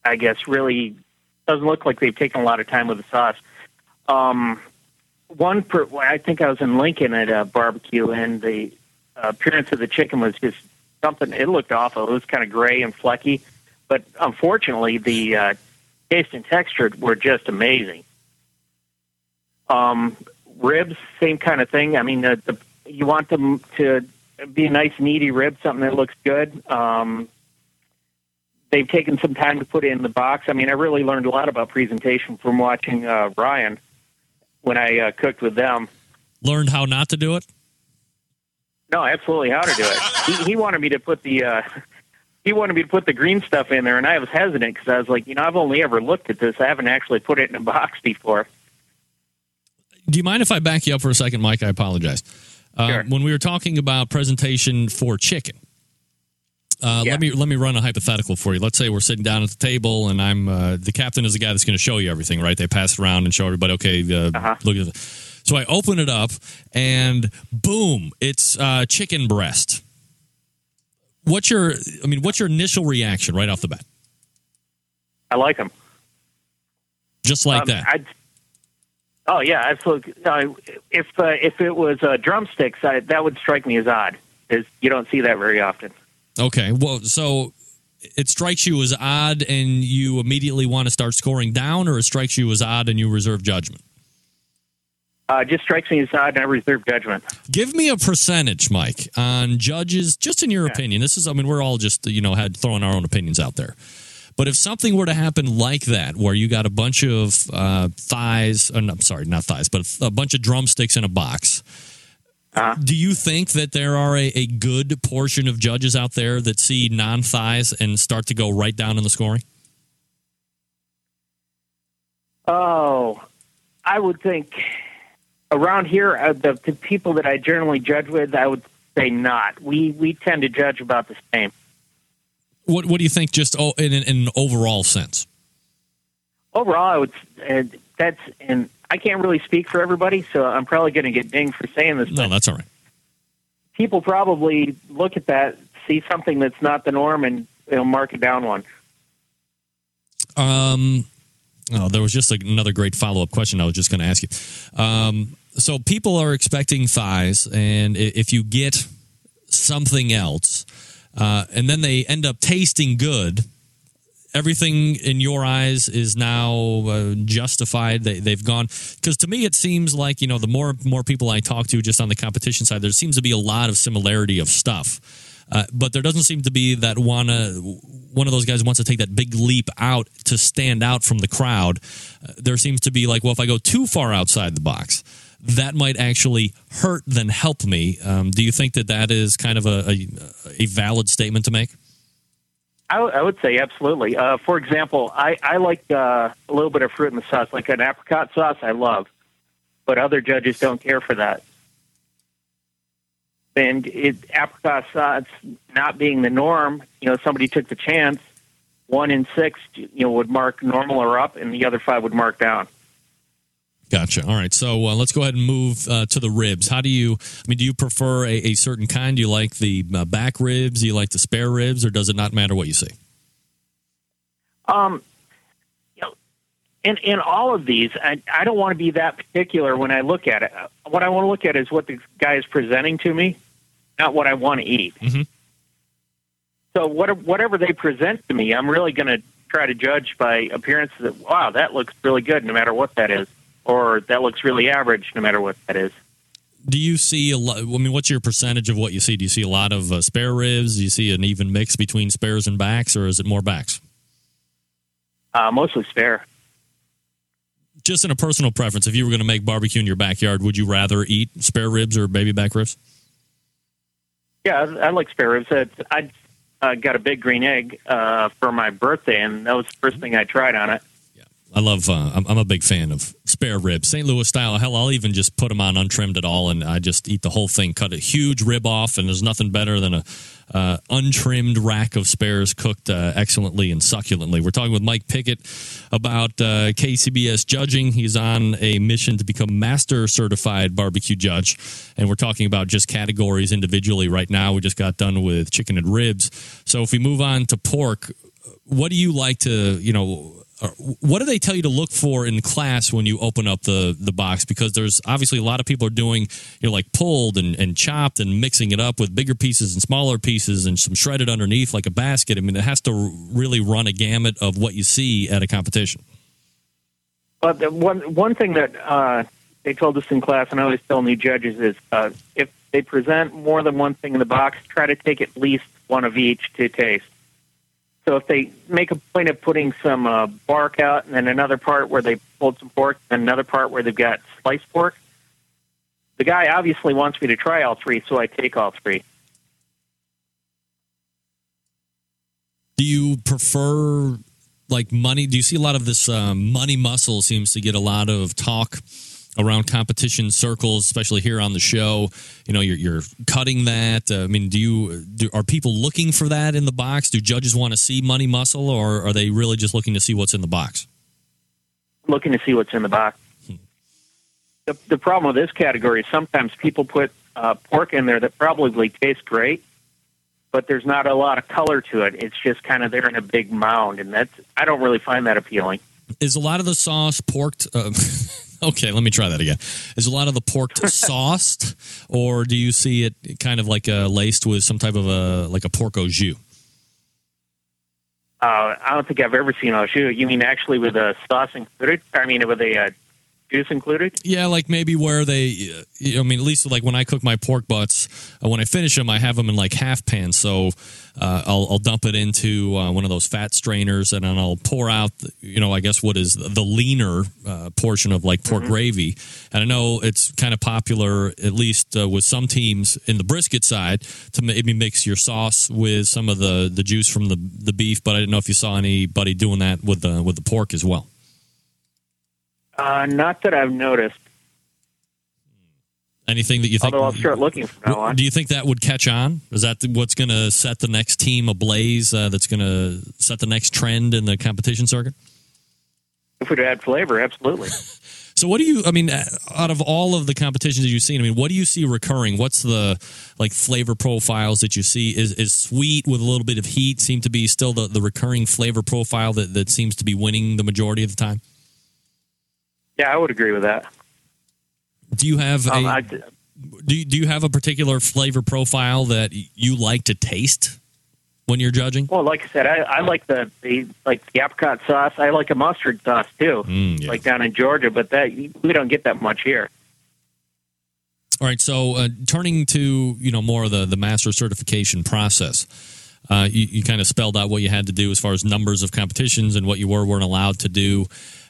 I guess, really doesn't look like they've taken a lot of time with the sauce. Um, one, per, I think I was in Lincoln at a barbecue, and the appearance of the chicken was just something. It looked awful. It was kind of gray and flecky, but unfortunately, the uh, taste and texture were just amazing. Um, ribs, same kind of thing. I mean, the, the, you want them to be a nice meaty rib, something that looks good. Um, they've taken some time to put it in the box. I mean, I really learned a lot about presentation from watching uh, Ryan when I uh, cooked with them. Learned how not to do it. No, absolutely how to do it. he, he wanted me to put the uh, he wanted me to put the green stuff in there, and I was hesitant because I was like, you know, I've only ever looked at this. I haven't actually put it in a box before. Do you mind if I back you up for a second, Mike? I apologize. Uh, When we were talking about presentation for chicken, uh, let me let me run a hypothetical for you. Let's say we're sitting down at the table, and I'm uh, the captain is the guy that's going to show you everything, right? They pass it around and show everybody. Okay, uh, look at it. So I open it up, and boom, it's uh, chicken breast. What's your? I mean, what's your initial reaction right off the bat? I like them. Just like Um, that. I'd, oh yeah, absolutely. Uh, if uh, if it was uh, drumsticks, I, that would strike me as odd. Is you don't see that very often. Okay. Well, so it strikes you as odd and you immediately want to start scoring down, or it strikes you as odd and you reserve judgment? Uh, just strikes me as odd, and I reserve judgment. Give me a percentage, Mike, on judges, just in your opinion. This is, I mean, we're all just, you know, had throwing our own opinions out there. But if something were to happen like that, where you got a bunch of uh, thighs, no, I'm sorry, not thighs, but a bunch of drumsticks in a box, do you think that there are a, a good portion of judges out there that see non thighs and start to go right down in the scoring? Oh, I would think around here, uh, the, the people that I generally judge with, I would say not. We we tend to judge about the same. What What do you think, just oh, in, an- in an overall sense? Overall, I would. Uh, that's and I can't really speak for everybody, so I'm probably going to get dinged for saying this. No, that's all right. People probably look at that, see something that's not the norm, and they'll mark it down one. Um, oh, there was just another great follow up question I was just going to ask you. Um, so people are expecting thighs, and if you get something else, uh, and then they end up tasting good, everything in your eyes is now uh, justified. They, they've gone because to me it seems like you know the more more people I talk to just on the competition side, there seems to be a lot of similarity of stuff. Uh, but there doesn't seem to be that one one of those guys wants to take that big leap out to stand out from the crowd. Uh, there seems to be like, well, if I go too far outside the box, that might actually hurt than help me. Um, do you think that that is kind of a, a, a valid statement to make? I, would say absolutely. Uh, for example, I, I like uh, a little bit of fruit in the sauce, like an apricot sauce. I love, but other judges don't care for that. And it, apricot sauce not being the norm, you know, somebody took the chance. One in six, you know, would mark normal or up, and the other five would mark down. Gotcha. All right. So uh, let's go ahead and move uh, to the ribs. How do you, I mean, do you prefer a, a certain kind? Do you like the uh, back ribs? Do you like the spare ribs? Or does it not matter what you see? Um, you know, in in all of these, I, I don't want to be that particular when I look at it. What I want to look at is what the guy is presenting to me, not what I want to eat. Mm-hmm. So what, whatever they present to me, I'm really going to try to judge by appearance. That wow, that looks really good, no matter what that is, or that looks really average, no matter what that is. Do you see a lot? I mean, what's your percentage of what you see? Do you see a lot of uh, spare ribs? Do you see an even mix between spares and backs, or is it more backs? Uh, mostly spare. Just in a personal preference, if you were going to make barbecue in your backyard, would you rather eat spare ribs or baby back ribs? Yeah, I, I like spare ribs. I uh, got a big green egg uh, for my birthday, and that was the first thing I tried on it. Yeah, I love. Uh, I'm, I'm a big fan of spare ribs, St. Louis style. Hell, I'll even just put them on untrimmed at all, and I just eat the whole thing. Cut a huge rib off, and there's nothing better than a uh, untrimmed rack of spares cooked uh, excellently and succulently. We're talking with Mike Pickette about uh, KCBS judging. He's on a mission to become master certified barbecue judge, and we're talking about just categories individually right now. We just got done with chicken and ribs, so if we move on to pork, what do you like to you know? What do they tell you to look for in class when you open up the the box? Because there's obviously a lot of people are doing you know like pulled and, and chopped and mixing it up with bigger pieces and smaller pieces and some shredded underneath like a basket. I mean it has to really run a gamut of what you see at a competition. But one one thing that uh, they told us in class, and I always tell new judges is uh, if they present more than one thing in the box, try to take at least one of each to taste. So if they make a point of putting some uh, bark out, and then another part where they pulled some pork, and another part where they've got sliced pork, the guy obviously wants me to try all three, so I take all three. Do you prefer like money? Do you see a lot of this um, money muscle seems to get a lot of talk around competition circles, especially here on the show? You know, you're, you're cutting that. Uh, I mean, do you do, are people looking for that in the box? Do judges want to see money muscle, or are they really just looking to see what's in the box? Looking to see what's in the box. The, the problem with this category is sometimes people put uh, pork in there that probably tastes great, but there's not a lot of color to it. It's just kind of there in a big mound, and that's I don't really find that appealing. Is a lot of the sauce porked? Uh, okay, let me try that again. Is a lot of the pork sauced, or do you see it kind of like uh, laced with some type of a like a pork au jus? Uh, I don't think I've ever seen au jus. You mean actually with a sauce included? I mean with a juice included? Yeah, like maybe where they, you know, I mean, at least like when I cook my pork butts, uh, when I finish them, I have them in like half pans. So uh, I'll, I'll dump it into uh, one of those fat strainers and then I'll pour out, you know, I guess what is the leaner uh, portion of like pork gravy. And I know it's kind of popular, at least uh, with some teams in the brisket side, to maybe mix your sauce with some of the, the juice from the, the beef. But I didn't know if you saw anybody doing that with the with the pork as well. Uh, not that I've noticed. Anything that you think? Although I'll start looking from now on. Do you think that would catch on? Is that what's going to set the next team ablaze? Uh, that's going to set the next trend in the competition circuit? If we'd add flavor, absolutely. So, what do you? I mean, uh, out of all of the competitions that you've seen, I mean, what do you see recurring? What's the like flavor profiles that you see? Is is sweet with a little bit of heat seem to be still the, the recurring flavor profile that, that seems to be winning the majority of the time? Yeah, I would agree with that. Do you have Um, a I, do you, do you have a particular flavor profile that you like to taste when you're judging? well, like I said, I, I like the, the like the apricot sauce. I like a mustard sauce too, Mm, yeah. like down in Georgia. But that we don't get that much here. All right, so uh, turning to you know more of the the master certification process, uh, you, you kind of spelled out what you had to do as far as numbers of competitions and what you were weren't allowed to do.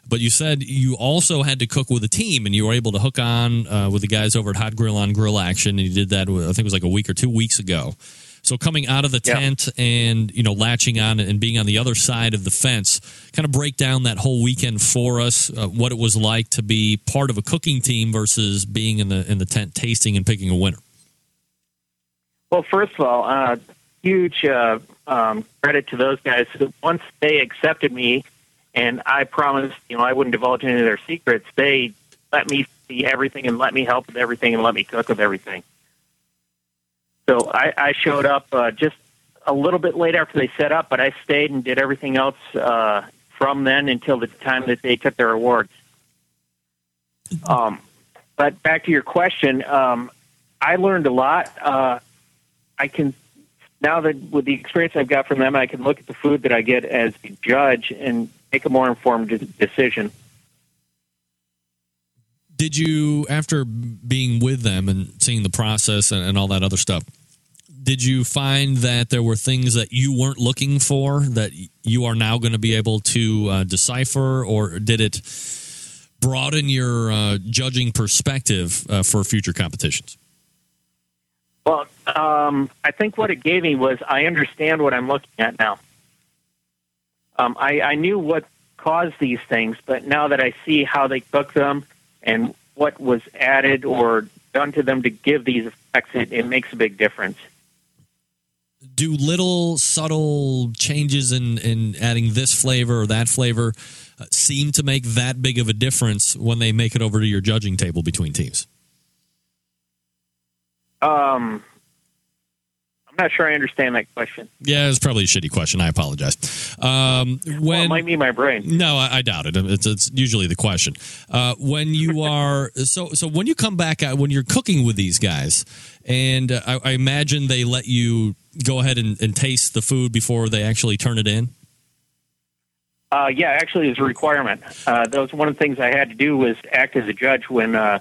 But you said you also had to cook with a team, and you were able to hook on uh, with the guys over at Hot Grill on Grill Action, and you did that. I think it was like a week or two weeks ago. So coming out of the Yeah. tent and you know latching on and being on the other side of the fence, kind of break down that whole weekend for us. Uh, what it was like to be part of a cooking team versus being in the in the tent tasting and picking a winner. Well, first of all, uh, huge uh, um, credit to those guys. who Once they accepted me, and I promised, you know, I wouldn't divulge any of their secrets. They let me see everything and let me help with everything and let me cook with everything. So I, I showed up uh, just a little bit late after they set up, but I stayed and did everything else uh, from then until the time that they took their awards. Um, but back to your question, um, I learned a lot. Uh, I can now that with the experience I've got from them, I can look at the food that I get as a judge and make a more informed de- decision. Did you, after being with them and seeing the process and, and all that other stuff, did you find that there were things that you weren't looking for that you are now going to be able to uh, decipher, or did it broaden your uh, judging perspective uh, for future competitions? Well, um, I think what it gave me was I understand what I'm looking at now. Um, I, I knew what caused these things, but now that I see how they cook them and what was added or done to them to give these effects, it, it makes a big difference. do little subtle changes in, in adding this flavor or that flavor uh, seem to make that big of a difference when they make it over to your judging table between teams? Um, not sure I understand that question. Yeah, it's probably a shitty question. I apologize. Um, when well, it might be my brain. No, I, I doubt it. It's, it's usually the question. Uh, when you are so so when you come back out when you're cooking with these guys, and uh, I, I imagine they let you go ahead and, and taste the food before they actually turn it in. Uh, yeah, actually, it's a requirement. Uh, that was one of the things I had to do was act as a judge when uh,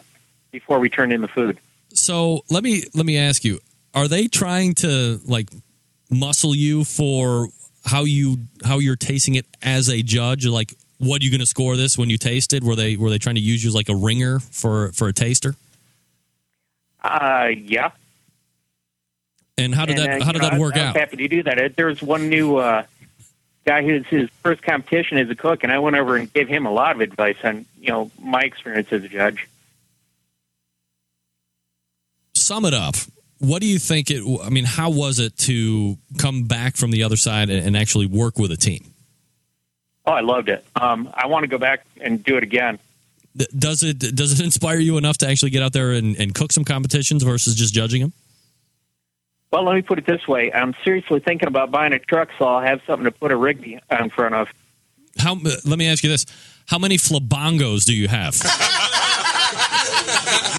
before we turned in the food. So let me let me ask you: Are they trying to like muscle you for how you how you're tasting it as a judge? Like, what are you going to score this when you taste it? Were they were they trying to use you as like a ringer for for a taster? Uh, yeah. And how did And, that uh, how did know, that work I was out? happy to do that. There was one new uh, guy who's his first competition as a cook, and I went over and gave him a lot of advice on you know my experience as a judge. Sum it up. What do you think it? I mean, how was it to come back from the other side and, and actually work with a team? Oh, I loved it. Um, I want to go back and do it again. Does it does it inspire you enough to actually get out there and, and cook some competitions versus just judging them? Well, let me put it this way: I'm seriously thinking about buying a truck, so I'll have something to put a rig be- in front of. How? Let me ask you this: How many flabongos do you have?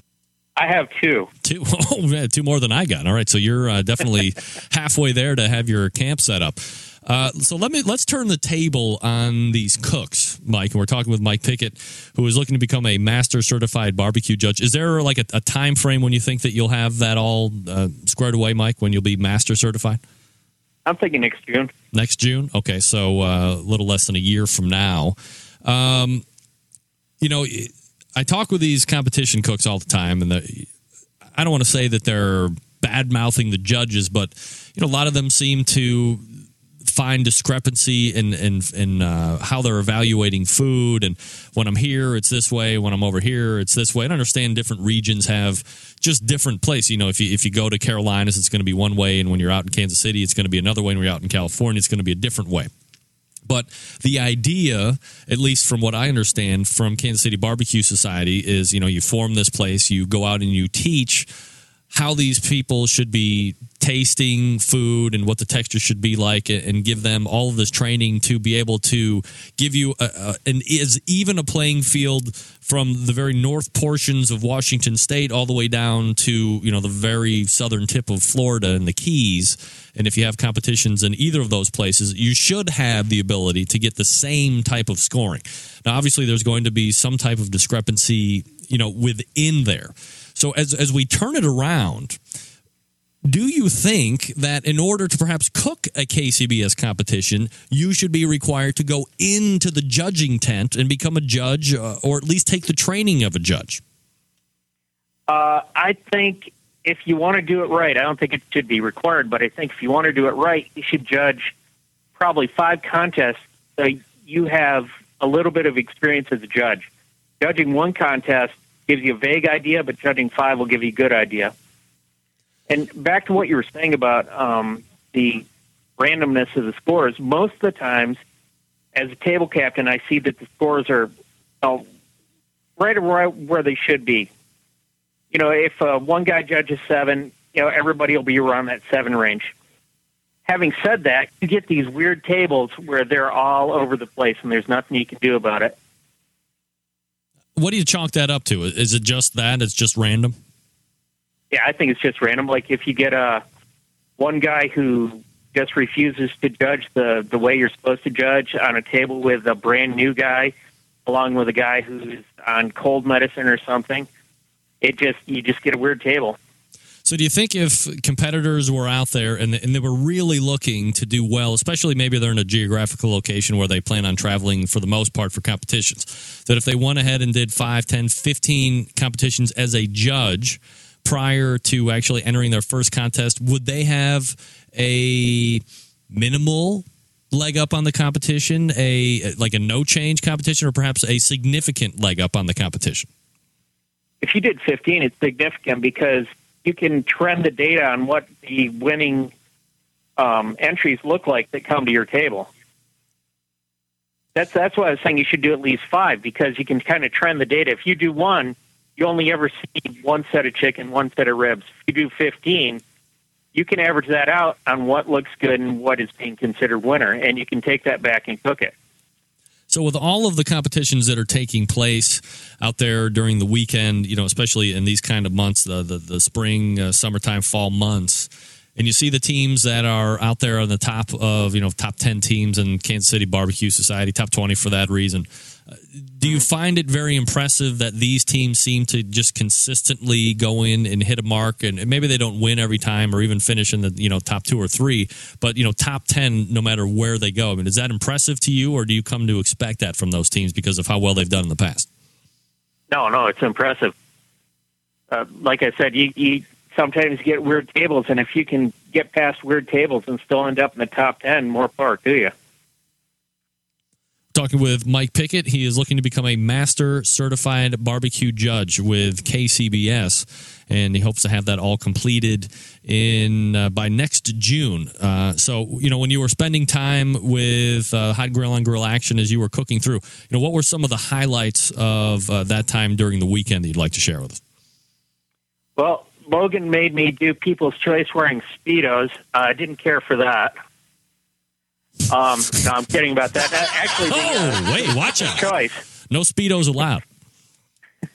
I have two. Two. Oh, two more than I got. All right, so you're uh, definitely halfway there to have your camp set up. Uh, so let me let's turn the table on these cooks, Mike. And we're talking with Mike Pickette, who is looking to become a master certified barbecue judge. Is there like a, a time frame when you think that you'll have that all uh, squared away, Mike? When you'll be master certified? I'm thinking next June. Next June? Okay, so uh, a little less than a year from now. Um, you know, I talk with these competition cooks all the time, and the, I don't want to say that they're bad mouthing the judges, but you know, a lot of them seem to find discrepancy in in, in uh, how they're evaluating food. And when I'm here, it's this way. When I'm over here, it's this way. And I understand different regions have just different place. You know, if you if you go to Carolinas, it's going to be one way, and when you're out in Kansas City, it's going to be another way. And when you're out in California, it's going to be a different way. But the idea, at least from what I understand from Kansas City Barbecue Society, is you know you form this place, you go out and you teach how these people should be tasting food and what the texture should be like, and give them all of this training to be able to give you a, a, an is even a playing field from the very north portions of Washington State all the way down to you know the very southern tip of Florida and the Keys. And if you have competitions in either of those places, you should have the ability to get the same type of scoring. Now, obviously, there's going to be some type of discrepancy, you know, within there. So as as we turn it around, do you think that in order to perhaps cook a KCBS competition, you should be required to go into the judging tent and become a judge, uh, or at least take the training of a judge? Uh, I think if you want to do it right, I don't think it should be required, but I think if you want to do it right, you should judge probably five contests so you have a little bit of experience as a judge. Judging one contest gives you a vague idea, but judging five will give you a good idea. And back to what you were saying about um, the randomness of the scores, most of the times, as a table captain, I see that the scores are uh, right around where they should be. You know, if uh, one guy judges seven, you know, everybody will be around that seven range. Having said that, you get these weird tables where they're all over the place and there's nothing you can do about it. What do you chalk that up to? Is it just that? It's just random? Yeah, I think it's just random. Like if you get a one guy who just refuses to judge the the way you're supposed to judge on a table with a brand new guy, along with a guy who's on cold medicine or something, it just you just get a weird table. So, do you think if competitors were out there and, and they were really looking to do well, especially maybe they're in a geographical location where they plan on traveling for the most part for competitions, that if they went ahead and did 5, 10, 15 competitions as a judge prior to actually entering their first contest, would they have a minimal leg up on the competition, a like a no change competition, or perhaps a significant leg up on the competition? If you did 15, it's significant because you can trend the data on what the winning um, entries look like that come to your table. That's that's why I was saying you should do at least five because you can kind of trend the data. If you do one, you only ever see one set of chicken, one set of ribs. If you do 15, you can average that out on what looks good and what is being considered winner, and you can take that back and cook it. So, with all of the competitions that are taking place out there during the weekend, you know, especially in these kind of months, the the, the spring, uh, summertime, fall months, and you see the teams that are out there on the top of you know top 10 teams in kansas city barbecue society top 20 for that reason. Do you find it very impressive that these teams seem to just consistently go in and hit a mark? And maybe they don't win every time or even finish in the you know top two or three but you know top 10 no matter where they go. I mean is that impressive to you or do you come to expect that from those teams because of how well they've done in the past? No, no, it's impressive. Uh, like I said, you, you sometimes get weird tables, and if you can get past weird tables and still end up in the top ten, more power to you. Talking with Mike Pickette, he is looking to become a master certified barbecue judge with KCBS, and he hopes to have that all completed in uh, by next June. Uh, so, you know, when you were spending time with uh, Hot Grill on Grill Action as you were cooking through, you know, what were some of the highlights of uh, that time during the weekend that you'd like to share with us? Well, Logan made me do People's Choice wearing speedos. Uh, I didn't care for that. Um, no, I'm kidding about that. Uh, Actually, the, Oh, wait, watch out! Choice. No speedos allowed.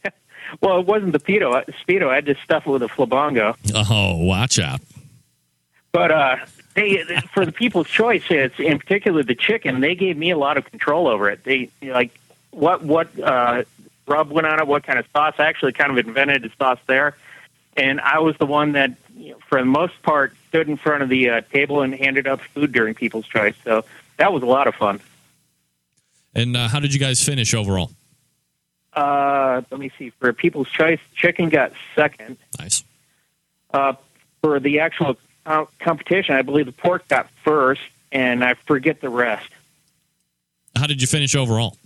Well, it wasn't the speedo. Speedo. I had to stuff it with a flabongo. Oh, watch out! But uh, they for the People's Choice, it's in particular the chicken. They gave me a lot of control over it. They like what what uh, rub went on it, what kind of sauce. I actually kind of invented the sauce there, and I was the one that, you know, for the most part, stood in front of the uh, table and handed out food during People's Choice. So that was a lot of fun. And uh, how did you guys finish overall? Uh, let me see. For People's Choice, chicken got second. Nice. Uh, for the actual competition, I believe the pork got first, and I forget the rest. How did you finish overall?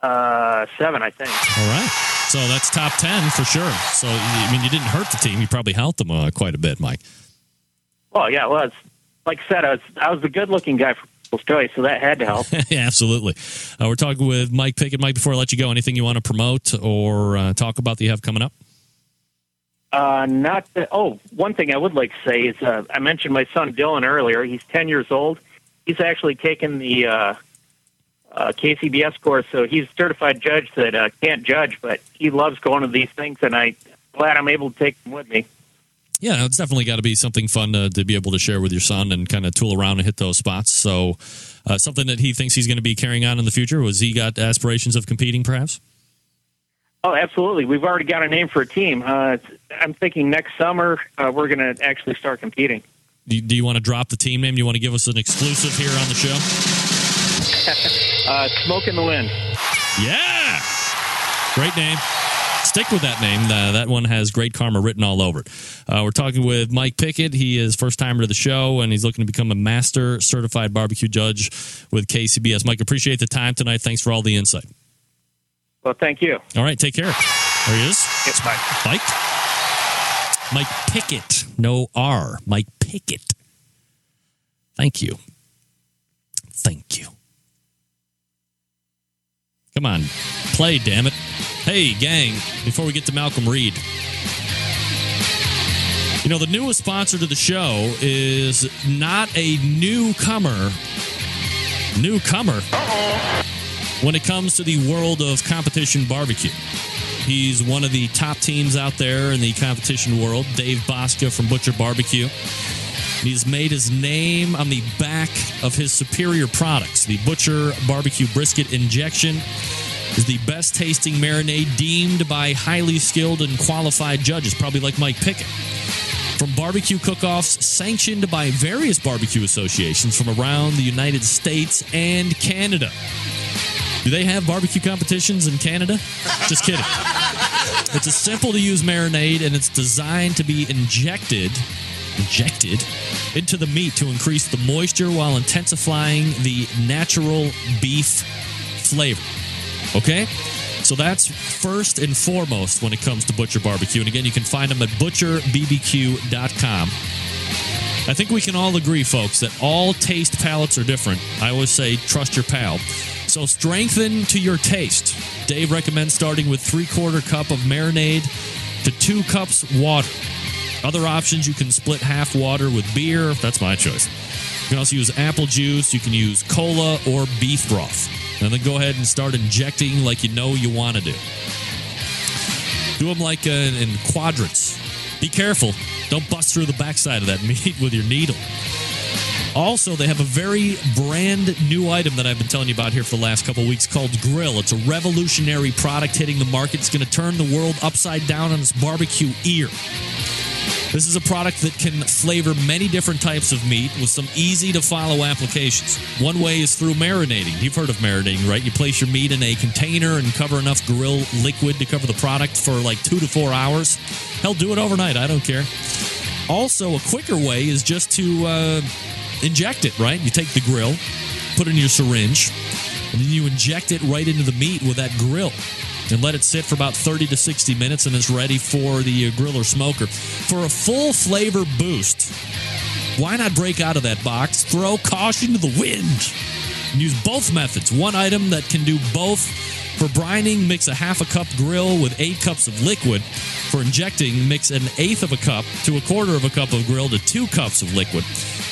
Uh, seven, I think. All right. So that's top 10 for sure. So, I mean, you didn't hurt the team. You probably helped them uh, quite a bit, Mike. Well, yeah, it was. Like I said, I was, I was the good-looking guy for People's Choice, so that had to help. yeah, absolutely. Uh, we're talking with Mike Pickette. Mike, before I let you go, anything you want to promote or uh, talk about that you have coming up? Uh, not that, oh, one thing I would like to say is uh, I mentioned my son Dylan earlier. He's 10 years old. He's actually taken the uh, KCBS course, so he's a certified judge that uh, can't judge, but he loves going to these things, and I'm glad I'm able to take him with me. Yeah, it's definitely got to be something fun to, to be able to share with your son and kind of tool around and hit those spots. So, uh, something that he thinks he's going to be carrying on in the future. Was he got aspirations of competing, perhaps? Oh, absolutely. We've already got a name for a team. Uh, I'm thinking next summer uh, we're going to actually start competing. Do you, do you want to drop the team name? Do you want to give us an exclusive here on the show? Uh, Smoke in the Wind. Yeah. Great name. Stick with that name. Uh, that one has great karma written all over it. Uh, we're talking with Mike Pickette. He is first timer to the show, and he's looking to become a master certified barbecue judge with KCBS. Mike, appreciate the time tonight. Thanks for all the insight. Well, thank you. All right, take care. There he is. It's Mike. Mike. Mike Pickette. No R. Mike Pickette. Thank you. Thank you. Come on. Play, damn it. Hey, gang, before we get to Malcolm Reed. You know, the newest sponsor to the show is not a newcomer. Newcomer. When it comes to the world of competition barbecue. He's one of the top teams out there in the competition world, Dave Bouska from Butcher Barbecue. He's made his name on the back of his superior products. The Butcher Barbecue Brisket Injection is the best tasting marinade deemed by highly skilled and qualified judges, probably like Mike Pickette. From barbecue cook offs sanctioned by various barbecue associations from around the United States and Canada. Do they have barbecue competitions in Canada? Just kidding. It's a simple to use marinade and it's designed to be injected injected into the meat to increase the moisture while intensifying the natural beef flavor. Okay? So that's first and foremost when it comes to Butcher Barbecue. And again, you can find them at butcherbbq.com. I think we can all agree, folks, that all taste palates are different. I always say, trust your pal. So strengthen to your taste. Dave recommends starting with three quarter cup of marinade to two cups water. Other options, you can split half water with beer. That's my choice. You can also use apple juice. You can use cola or beef broth. And then go ahead and start injecting like you know you want to do. Do them like uh, in quadrants. Be careful. Don't bust through the backside of that meat with your needle. Also, they have a very brand new item that I've been telling you about here for the last couple weeks called Grill. It's a revolutionary product hitting the market. It's going to turn the world upside down on its barbecue ear. This is a product that can flavor many different types of meat with some easy to follow applications. One way is through marinating. You've heard of marinating, right? You place your meat in a container and cover enough grill liquid to cover the product for like two to four hours. Hell, do it overnight. I don't care. Also, a quicker way is just to uh, inject it, right? You take the grill, put it in your syringe, and then you inject it right into the meat with that grill and let it sit for about 30 to 60 minutes and it's ready for the uh, grill or smoker. For a full flavor boost, why not break out of that box, throw caution to the wind, use both methods? One item that can do both. For brining, mix a half a cup grill with eight cups of liquid. For injecting, mix an eighth of a cup to a quarter of a cup of grill to two cups of liquid.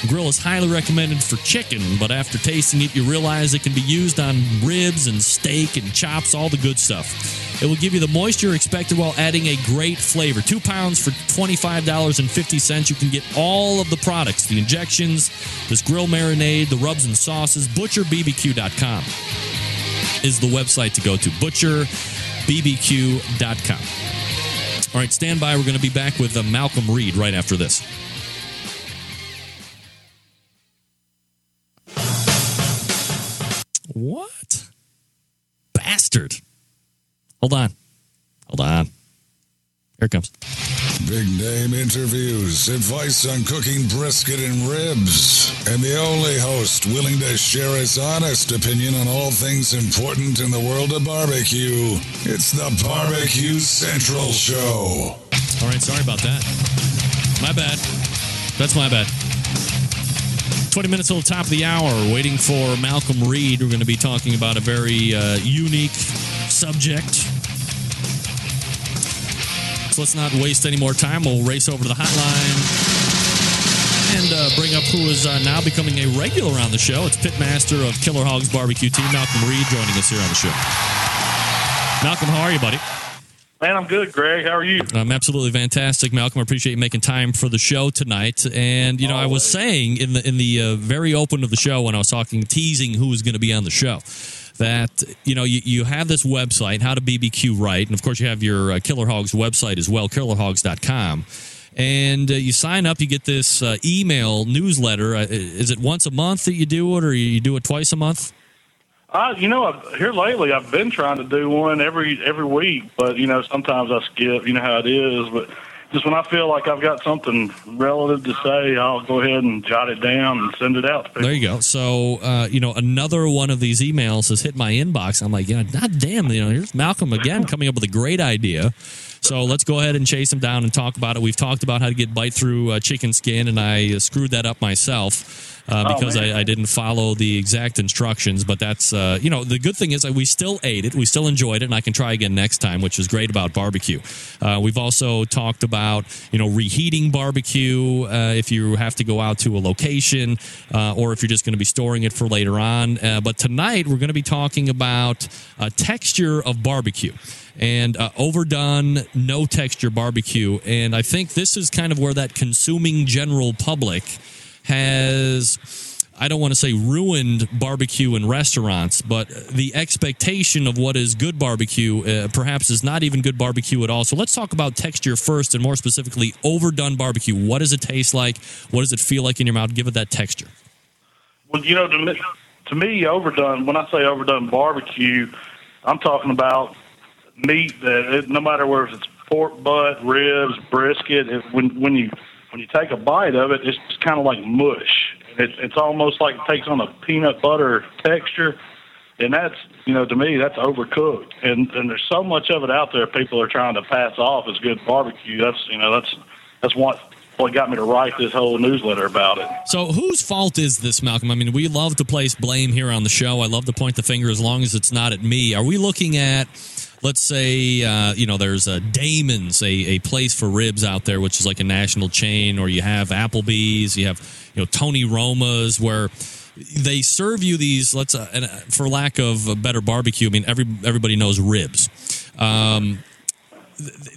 Grill is highly recommended for chicken, but after tasting it, you realize it can be used on ribs and steak and chops, all the good stuff. It will give you the moisture expected while adding a great flavor. Two pounds for $25.50. You can get all of the products the injections, this grill marinade, the rubs and sauces. ButcherBBQ.com is the website to go to. ButcherBBQ.com. All right, stand by. We're going to be back with uh, Malcolm Reed right after this. What? Bastard. Hold on. Hold on. Here it comes. Big name interviews, advice on cooking brisket and ribs, and the only host willing to share his honest opinion on all things important in the world of barbecue. It's the Barbecue Central Show. All right, sorry about that. My bad. That's my bad. 20 minutes till the top of the hour, waiting for Malcolm Reed. We're going to be talking about a very uh, unique subject. So let's not waste any more time. We'll race over to the hotline and uh, bring up who is uh, now becoming a regular on the show. It's Pitmaster of Killer Hogs Barbecue Team, Malcolm Reed, joining us here on the show. Malcolm, how are you, buddy? Man, I'm good, Greg. How are you? I'm absolutely fantastic, Malcolm. I appreciate you making time for the show tonight. And you know, I was saying in the in the uh, very open of the show when I was talking, teasing who was going to be on the show, that you know you, you have this website, how to BBQ right, and of course you have your uh, Killer Hogs website as well, killerhogs.com. And uh, you sign up, you get this uh, email newsletter. Uh, is it once a month that you do it, or you do it twice a month? Uh, you know, I've, here lately, I've been trying to do one every every week, but you know, sometimes I skip. You know how it is, but just when I feel like I've got something relative to say, I'll go ahead and jot it down and send it out. There you go. So, uh, you know, another one of these emails has hit my inbox. I'm like, yeah, God damn, you know, here's Malcolm again coming up with a great idea. So let's go ahead and chase him down and talk about it. We've talked about how to get bite through uh, chicken skin, and I uh, screwed that up myself uh, Oh, because man. I, I didn't follow the exact instructions. But that's, uh, you know, the good thing is that we still ate it, we still enjoyed it, and I can try again next time, which is great about barbecue. Uh, we've also talked about, you know, reheating barbecue uh, if you have to go out to a location uh, or if you're just going to be storing it for later on. Uh, but tonight we're going to be talking about uh, texture of barbecue and uh, overdone, no texture barbecue. And I think this is kind of where that consuming general public has. I don't want to say ruined barbecue in restaurants, but the expectation of what is good barbecue uh, perhaps is not even good barbecue at all. So let's talk about texture first, and more specifically, overdone barbecue. What does it taste like? What does it feel like in your mouth? Give it that texture. Well, you know, to me, to me, overdone. When I say overdone barbecue, I'm talking about meat that it, no matter where it's pork butt, ribs, brisket. When when you when you take a bite of it, it's kind of like mush. It, it's almost like it takes on a peanut butter texture, and that's you know to me that's overcooked. And and there's so much of it out there. People are trying to pass off as good barbecue. That's you know that's that's what what got me to write this whole newsletter about it. So, whose fault is this, Malcolm? I mean, we love to place blame here on the show. I love to point the finger as long as it's not at me. Are we looking at, let's say, uh, you know, there's a Damon's, a, a place for ribs out there, which is like a national chain, or you have Applebee's, you have, you know, Tony Roma's, where they serve you these. Let's, uh, and, uh, for lack of a better barbecue, I mean, every everybody knows ribs. Um,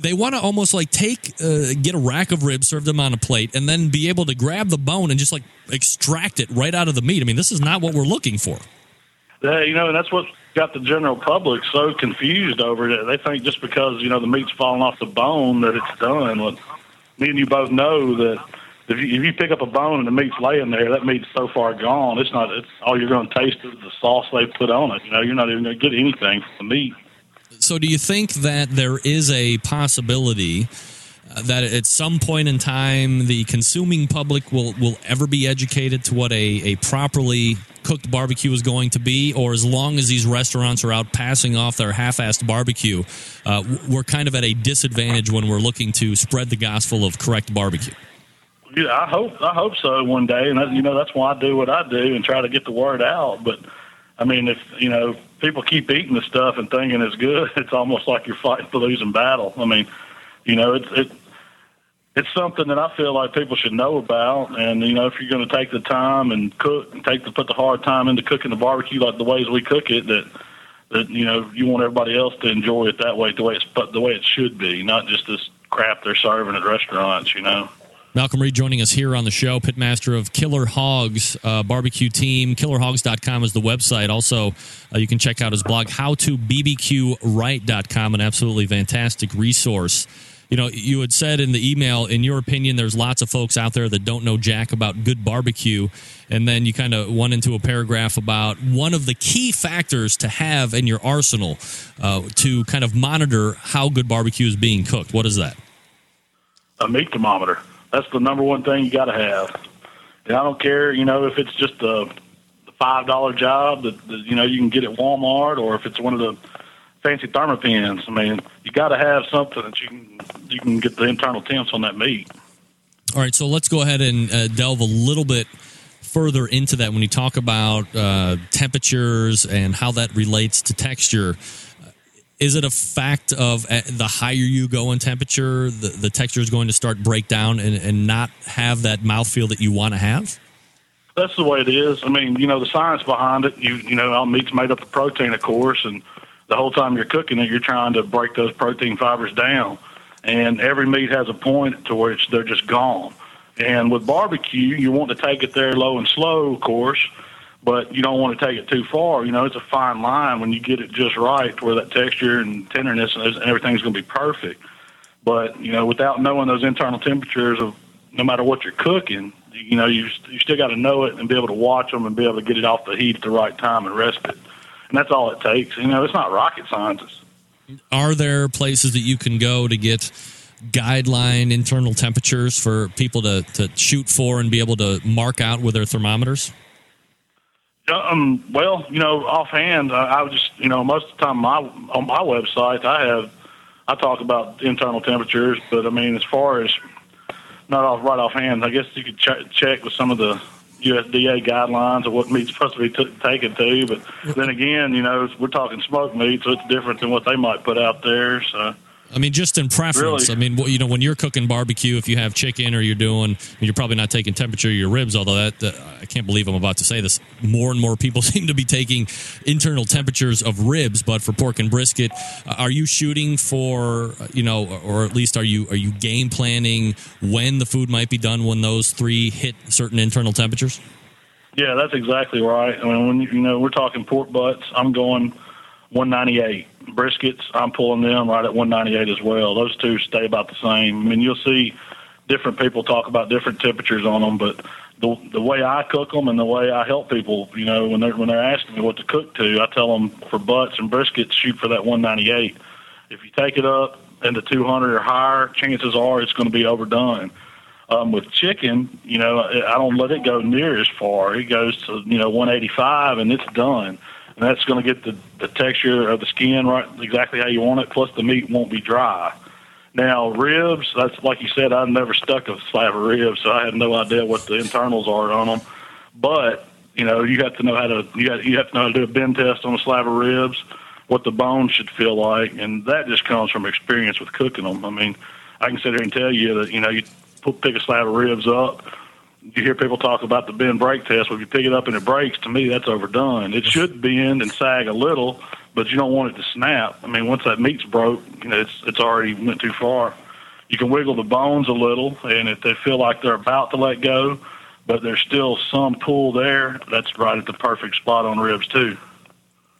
they want to almost like take uh, get a rack of ribs, serve them on a plate, and then be able to grab the bone and just like extract it right out of the meat. I mean, this is not what we're looking for. Yeah, you know, and that's what got the general public so confused over it. They think just because you know the meat's falling off the bone that it's done. Well, me and you both know that if you, if you pick up a bone and the meat's laying there, that meat's so far gone. It's not. It's all you're going to taste is the sauce they put on it. You know, you're not even going to get anything from the meat. So, do you think that there is a possibility uh, that at some point in time the consuming public will will ever be educated to what a, a properly cooked barbecue is going to be, or as long as these restaurants are out passing off their half-assed barbecue, uh, we're kind of at a disadvantage when we're looking to spread the gospel of correct barbecue. Yeah, I hope I hope so one day, and you know that's why I do what I do and try to get the word out. But I mean, if you know people keep eating the stuff and thinking it's good, it's almost like you're fighting for losing battle. I mean, you know, it's it it's something that I feel like people should know about. And you know, if you're going to take the time and cook, and take the put the hard time into cooking the barbecue like the ways we cook it, that that you know you want everybody else to enjoy it that way, the way it's the way it should be, not just this crap they're serving at restaurants. You know. Malcolm Reed joining us here on the show, pitmaster of Killer Hogs uh, barbecue team. KillerHogs.com is the website. Also, uh, you can check out his blog, howtobbqright.com, an absolutely fantastic resource you know, you had said in the email, in your opinion, there's lots of folks out there that don't know jack about good barbecue. And then you kind of went into a paragraph about one of the key factors to have in your arsenal uh, to kind of monitor how good barbecue is being cooked. What is that? A meat thermometer. That's the number one thing you got to have. And I don't care, you know, if it's just a five dollar job that, that you know you can get at Walmart, or if it's one of the fancy Thermapens. I mean, you got to have something that you can you can get the internal temps on that meat. All right, so let's go ahead and uh, delve a little bit further into that when you talk about uh, temperatures and how that relates to texture. Is it a fact of uh, the higher you go in temperature, the, the texture is going to start break down and, and not have that mouthfeel that you want to have? That's the way it is. I mean, you know, the science behind it. You you know, all meat's made up of protein, of course, and the whole time you're cooking it, you're trying to break those protein fibers down. And every meat has a point to where they're just gone. And with barbecue, you want to take it there low and slow, of course, but you don't want to take it too far. You know, it's a fine line when you get it just right where that texture and tenderness and everything's going to be perfect. But, you know, without knowing those internal temperatures of no matter what you're cooking, you know, you, you still got to know it and be able to watch them and be able to get it off the heat at the right time and rest it and that's all it takes. You know, it's not rocket science. Are there places that you can go to get guideline internal temperatures for people to, to shoot for and be able to mark out with their thermometers? Um, well, you know, offhand, I, I would just, you know, most of the time my, on my website, I have, I talk about internal temperatures, but I mean, as far as not off right offhand, I guess you could ch- check with some of the USDA guidelines of what meat's supposed to be t- taken to. But then again, you know, we're talking smoked meat, so it's different than what they might put out there. So I mean, just in preference. Really? I mean, you know, when you're cooking barbecue, if you have chicken or you're doing, you're probably not taking temperature of your ribs. Although that, uh, I can't believe I'm about to say this. More and more people seem to be taking internal temperatures of ribs. But for pork and brisket, uh, are you shooting for, you know, or at least are you are you game planning when the food might be done when those three hit certain internal temperatures? Yeah, that's exactly right. I mean, when you know we're talking pork butts, I'm going 198 briskets, I'm pulling them right at 198 as well. Those two stay about the same. I mean, you'll see different people talk about different temperatures on them, but the the way I cook them and the way I help people, you know, when they're when they're asking me what to cook to, I tell them for butts and briskets, shoot for that 198. If you take it up into 200 or higher, chances are it's going to be overdone. Um, with chicken, you know, I don't let it go near as far. It goes to you know 185 and it's done and that's going to get the, the texture of the skin right exactly how you want it. Plus, the meat won't be dry. Now, ribs, that's like you said, I've never stuck a slab of ribs, so I have no idea what the internals are on them. But you know, you have to know how to you have, you have to know how to do a bend test on a slab of ribs, what the bone should feel like, and that just comes from experience with cooking them. I mean, I can sit here and tell you that you know you pick a slab of ribs up, you hear people talk about the bend break test. Well, if you pick it up and it breaks, to me, that's overdone. It should bend and sag a little, but you don't want it to snap. I mean, once that meat's broke, you know, it's it's already went too far. You can wiggle the bones a little, and if they feel like they're about to let go, but there's still some pull there, that's right at the perfect spot on ribs too.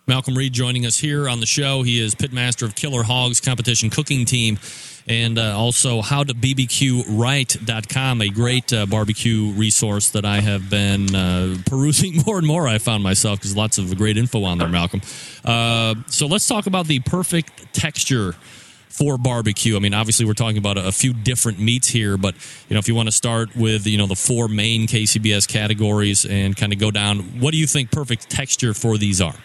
Malcolm Reed joining us here on the show. He is pitmaster of Killer Hogs competition cooking team and uh, also howtobbqright.com, a great uh, barbecue resource that I have been uh, perusing more and more. I found myself because lots of great info on there, Malcolm. Uh, so let's talk about the perfect texture for barbecue. I mean, obviously, we're talking about a, a few different meats here, but you know, if you want to start with you know the four main KCBS categories and kind of go down, what do you think perfect texture for these are?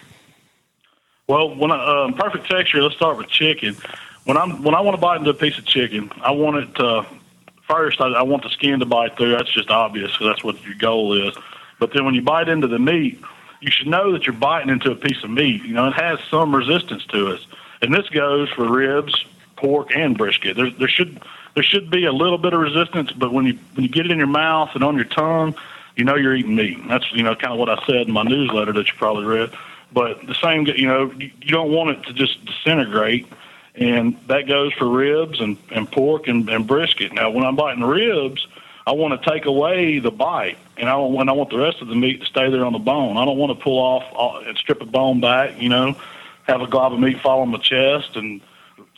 Well, when I, um, perfect texture, let's start with chicken. When I'm when I want to bite into a piece of chicken, I want it to first. I, I want the skin to bite through. That's just obvious because that's what your goal is. But then when you bite into the meat, you should know that you're biting into a piece of meat. You know, it has some resistance to it, and this goes for ribs, pork, and brisket. There, there should there should be a little bit of resistance, but when you when you get it in your mouth and on your tongue, you know you're eating meat. That's you know kind of what I said in my newsletter that you probably read. But the same, you know, you don't want it to just disintegrate, and that goes for ribs and, and pork and, and brisket. Now, when I'm biting ribs, I want to take away the bite, and I don't want I want the rest of the meat to stay there on the bone. I don't want to pull off and strip a bone back. You know, have a glob of meat fall on my chest and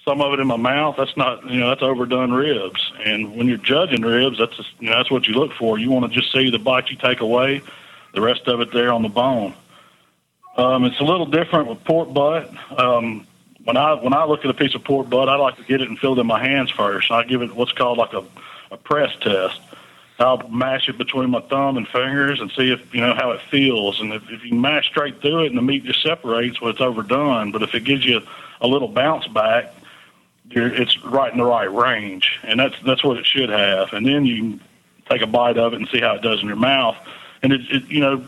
some of it in my mouth. That's not you know that's overdone ribs. And when you're judging ribs, that's just, you know that's what you look for. You want to just see the bite you take away, the rest of it there on the bone. Um, it's a little different with pork butt. Um, when I when I look at a piece of pork butt, I like to get it and feel it in my hands first. I give it what's called like a, a press test. I'll mash it between my thumb and fingers and see if you know how it feels. And if, if you mash straight through it and the meat just separates, well, it's overdone. But if it gives you a little bounce back, you're, it's right in the right range, and that's that's what it should have. And then you take a bite of it and see how it does in your mouth. And it, it you know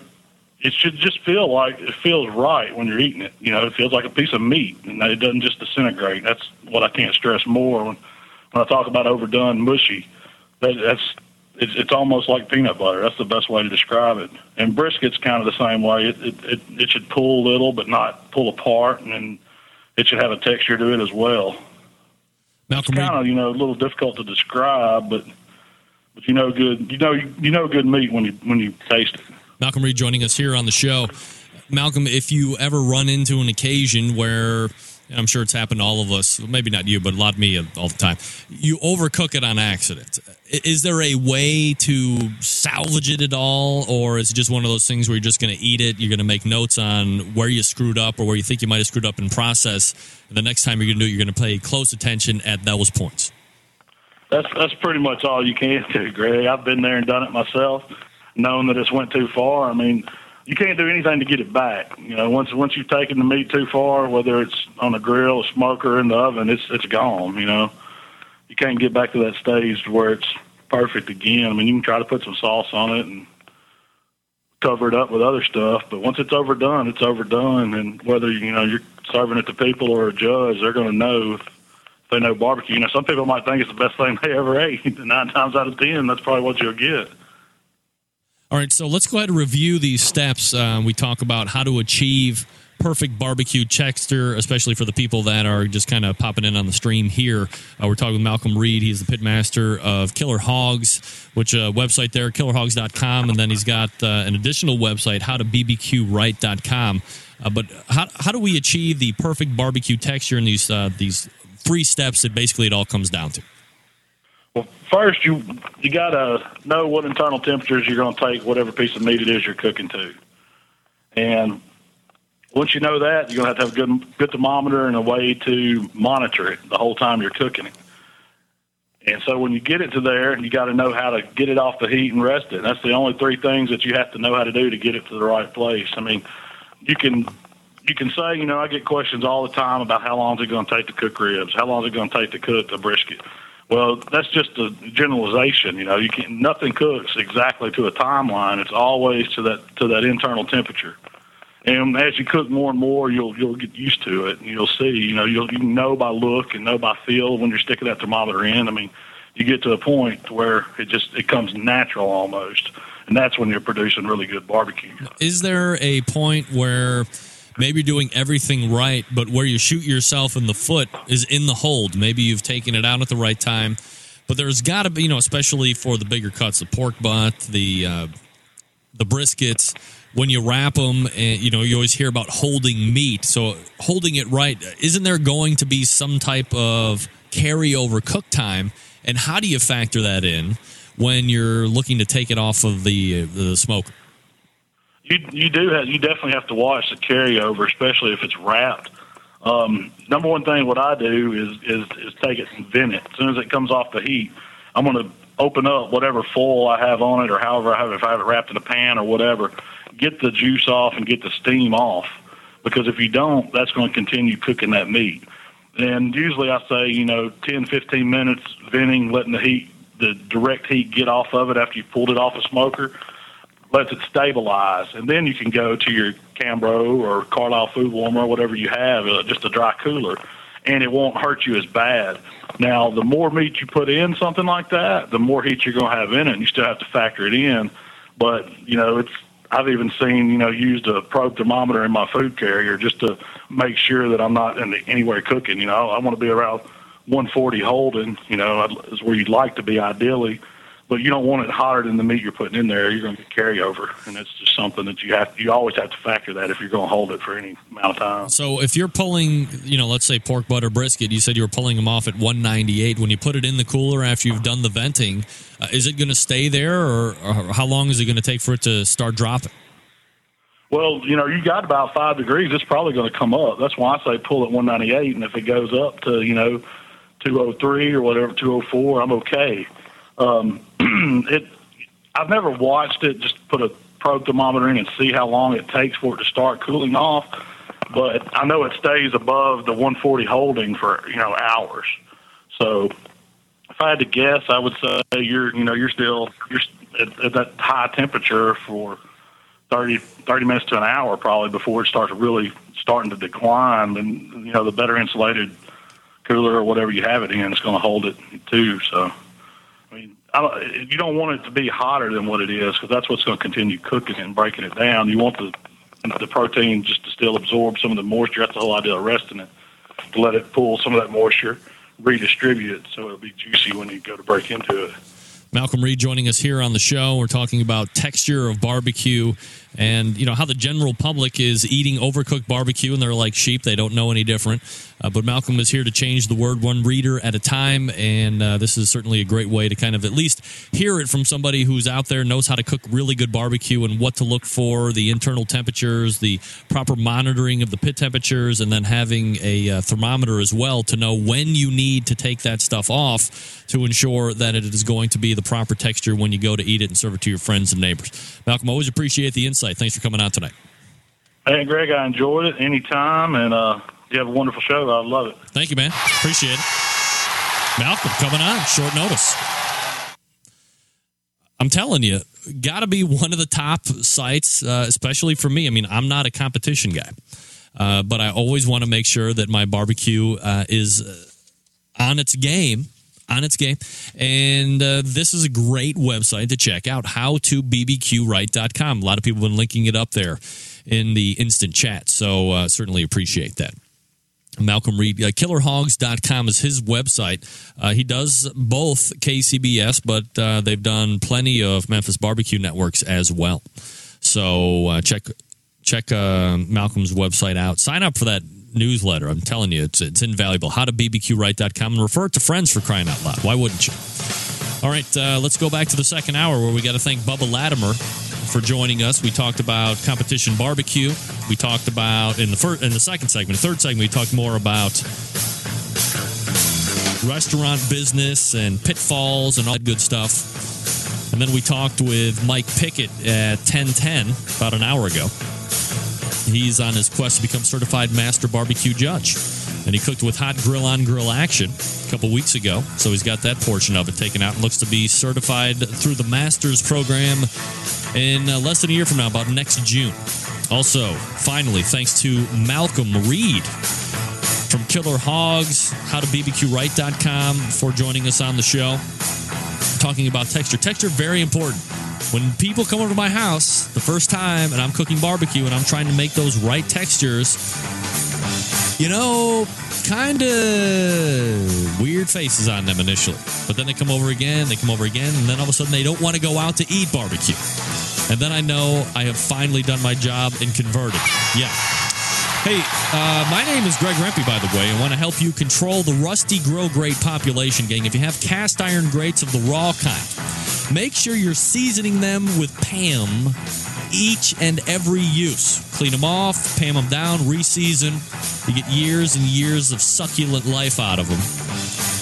it should just feel like it feels right when you're eating it. You know, it feels like a piece of meat, and it doesn't just disintegrate. That's what I can't stress more when, when I talk about overdone mushy. That, that's it's, it's almost like peanut butter. That's the best way to describe it. And brisket's kind of the same way. It it it, it should pull a little, but not pull apart, and it should have a texture to it as well. Malcolm, it's kind of you know a little difficult to describe, but but you know good you know you know good meat when you when you taste it. Malcolm Reed joining us here on the show. Malcolm, if you ever run into an occasion where and I'm sure it's happened to all of us, maybe not you, but a lot of me uh, all the time, you overcook it on accident. Is there a way to salvage it at all, or is it just one of those things where you're just going to eat it? You're going to make notes on where you screwed up or where you think you might have screwed up in process. And the next time you're going to do it, you're going to pay close attention at those points. That's that's pretty much all you can do, Greg. I've been there and done it myself knowing that it's went too far. I mean, you can't do anything to get it back. You know, once once you've taken the meat too far, whether it's on a grill, a smoker, in the oven, it's it's gone. You know, you can't get back to that stage where it's perfect again. I mean, you can try to put some sauce on it and cover it up with other stuff, but once it's overdone, it's overdone. And whether you know you're serving it to people or a judge, they're going to know if they know barbecue. You know, some people might think it's the best thing they ever ate. Nine times out of ten, that's probably what you'll get. All right, so let's go ahead and review these steps. Uh, we talk about how to achieve perfect barbecue texture, especially for the people that are just kind of popping in on the stream here. Uh, we're talking with Malcolm Reed. He's the pitmaster of Killer Hogs, which uh, website there, killerhogs.com. And then he's got uh, an additional website, howtobbqright.com. Uh, but how, how do we achieve the perfect barbecue texture in these, uh, these three steps that basically it all comes down to? Well, first you you got to know what internal temperatures you're going to take whatever piece of meat it is you're cooking to, and once you know that, you're going to have to have a good good thermometer and a way to monitor it the whole time you're cooking it. And so when you get it to there, you got to know how to get it off the heat and rest it. That's the only three things that you have to know how to do to get it to the right place. I mean, you can you can say, you know, I get questions all the time about how long is it going to take to cook ribs, how long is it going to take to cook a brisket. Well, that's just a generalization. You know, you can nothing cooks exactly to a timeline. It's always to that to that internal temperature. And as you cook more and more, you'll you'll get used to it. And you'll see. You know, you'll you know by look and know by feel when you're sticking that thermometer in. I mean, you get to a point where it just it comes natural almost, and that's when you're producing really good barbecue. Is there a point where maybe doing everything right, but where you shoot yourself in the foot is in the hold? Maybe you've taken it out at the right time, but there's got to be, you know, especially for the bigger cuts, the pork butt, the uh, the briskets. When you wrap them, and you know, you always hear about holding meat. So holding it right, isn't there going to be some type of carryover cook time? And how do you factor that in when you're looking to take it off of the the smoker? You you do have you definitely have to watch the carryover, especially if it's wrapped. Um, number one thing, what I do is is is take it and vent it. As soon as it comes off the heat, I'm going to open up whatever foil I have on it, or however I have it, if I have it wrapped in a pan or whatever. Get the juice off and get the steam off, because if you don't, that's going to continue cooking that meat. And usually I say, you know, 10, 15 minutes venting, letting the heat, the direct heat get off of it after you pulled it off a smoker lets it stabilize, and then you can go to your Cambro or Carlisle food warmer or whatever you have, uh, just a dry cooler, and it won't hurt you as bad. Now, the more meat you put in something like that, the more heat you're going to have in it, and you still have to factor it in. But you know, it's I've even seen you know used a probe thermometer in my food carrier just to make sure that I'm not in the, anywhere cooking. You know, I want to be around 140 holding. You know, is where you'd like to be ideally but you don't want it hotter than the meat you're putting in there. You're going to get carryover, and it's just something that you have. You always have to factor that if you're going to hold it for any amount of time. So if you're pulling, you know, let's say pork butter brisket, you said you were pulling them off at 198. When you put it in the cooler after you've done the venting, uh, is it going to stay there, or, or how long is it going to take for it to start dropping? Well, you know, you got about five degrees. It's probably going to come up. That's why I say pull at 198, and if it goes up to you know 203 or whatever 204, I'm okay. Um, it, I've never watched it. Just put a probe thermometer in and see how long it takes for it to start cooling off. But I know it stays above the 140 holding for you know hours. So if I had to guess, I would say you're you know you're still you're at, at that high temperature for 30, 30 minutes to an hour probably before it starts really starting to decline. And you know the better insulated cooler or whatever you have it in is going to hold it too. So. Don't, you don't want it to be hotter than what it is because that's what's going to continue cooking and breaking it down. You want the the protein just to still absorb some of the moisture. That's the whole idea of resting it to let it pull some of that moisture, redistribute it so it'll be juicy when you go to break into it. Malcolm Reed joining us here on the show. We're talking about texture of barbecue and you know how the general public is eating overcooked barbecue and they're like sheep they don't know any different. Uh, but malcolm is here to change the word one reader at a time and uh, this is certainly a great way to kind of at least hear it from somebody who's out there knows how to cook really good barbecue and what to look for the internal temperatures the proper monitoring of the pit temperatures and then having a uh, thermometer as well to know when you need to take that stuff off to ensure that it is going to be the proper texture when you go to eat it and serve it to your friends and neighbors. Malcolm always appreciate the insight Thanks for coming out tonight. Hey, Greg, I enjoyed it anytime, and uh, you have a wonderful show. I love it. Thank you, man. Appreciate it. Malcolm coming on, short notice. I'm telling you, got to be one of the top sites, uh, especially for me. I mean, I'm not a competition guy, uh, but I always want to make sure that my barbecue uh, is uh, on its game on its game. And uh, this is a great website to check out, how to howtobbqright.com. A lot of people have been linking it up there in the instant chat, so uh, certainly appreciate that. Malcolm Reed, uh, killerhogs.com is his website. Uh, he does both KCBS, but uh, they've done plenty of Memphis barbecue networks as well. So uh, check check uh, Malcolm's website out. Sign up for that newsletter. I'm telling you, it's, it's invaluable. How to bbqright.com and refer it to friends for crying out loud. Why wouldn't you? All right, uh, let's go back to the second hour where we got to thank Bubba Latimer for joining us. We talked about competition barbecue. We talked about in the first, in the second segment, the third segment, we talked more about restaurant business and pitfalls and all that good stuff. And then we talked with Mike Pickette at 1010 about an hour ago. He's on his quest to become certified master barbecue judge. And he cooked with hot grill on grill action a couple weeks ago. So he's got that portion of it taken out and looks to be certified through the master's program in uh, less than a year from now, about next June. Also, finally, thanks to Malcolm Reed from Killer Hogs, how to bbqright.com for joining us on the show. Talking about texture. Texture, very important. When people come over to my house the first time and I'm cooking barbecue and I'm trying to make those right textures, you know, kind of weird faces on them initially. But then they come over again, they come over again, and then all of a sudden they don't want to go out to eat barbecue. And then I know I have finally done my job and converted. Yeah. Hey, uh, my name is Greg Rempe, by the way. I want to help you control the rusty grill grate population, gang. If you have cast iron grates of the raw kind, make sure you're seasoning them with Pam each and every use. Clean them off, Pam them down, reseason. You get years and years of succulent life out of them.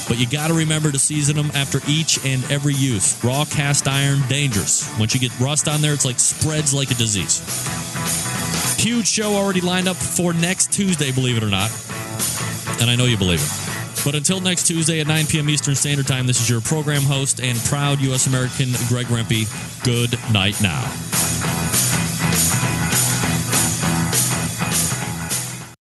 But you got to remember to season them after each and every use. Raw cast iron, dangerous. Once you get rust on there, it's like spreads like a disease. Huge show already lined up for next Tuesday, believe it or not. And I know you believe it. But until next Tuesday at 9 p.m. Eastern Standard Time, this is your program host and proud U.S. American Greg Rempe. Good night now.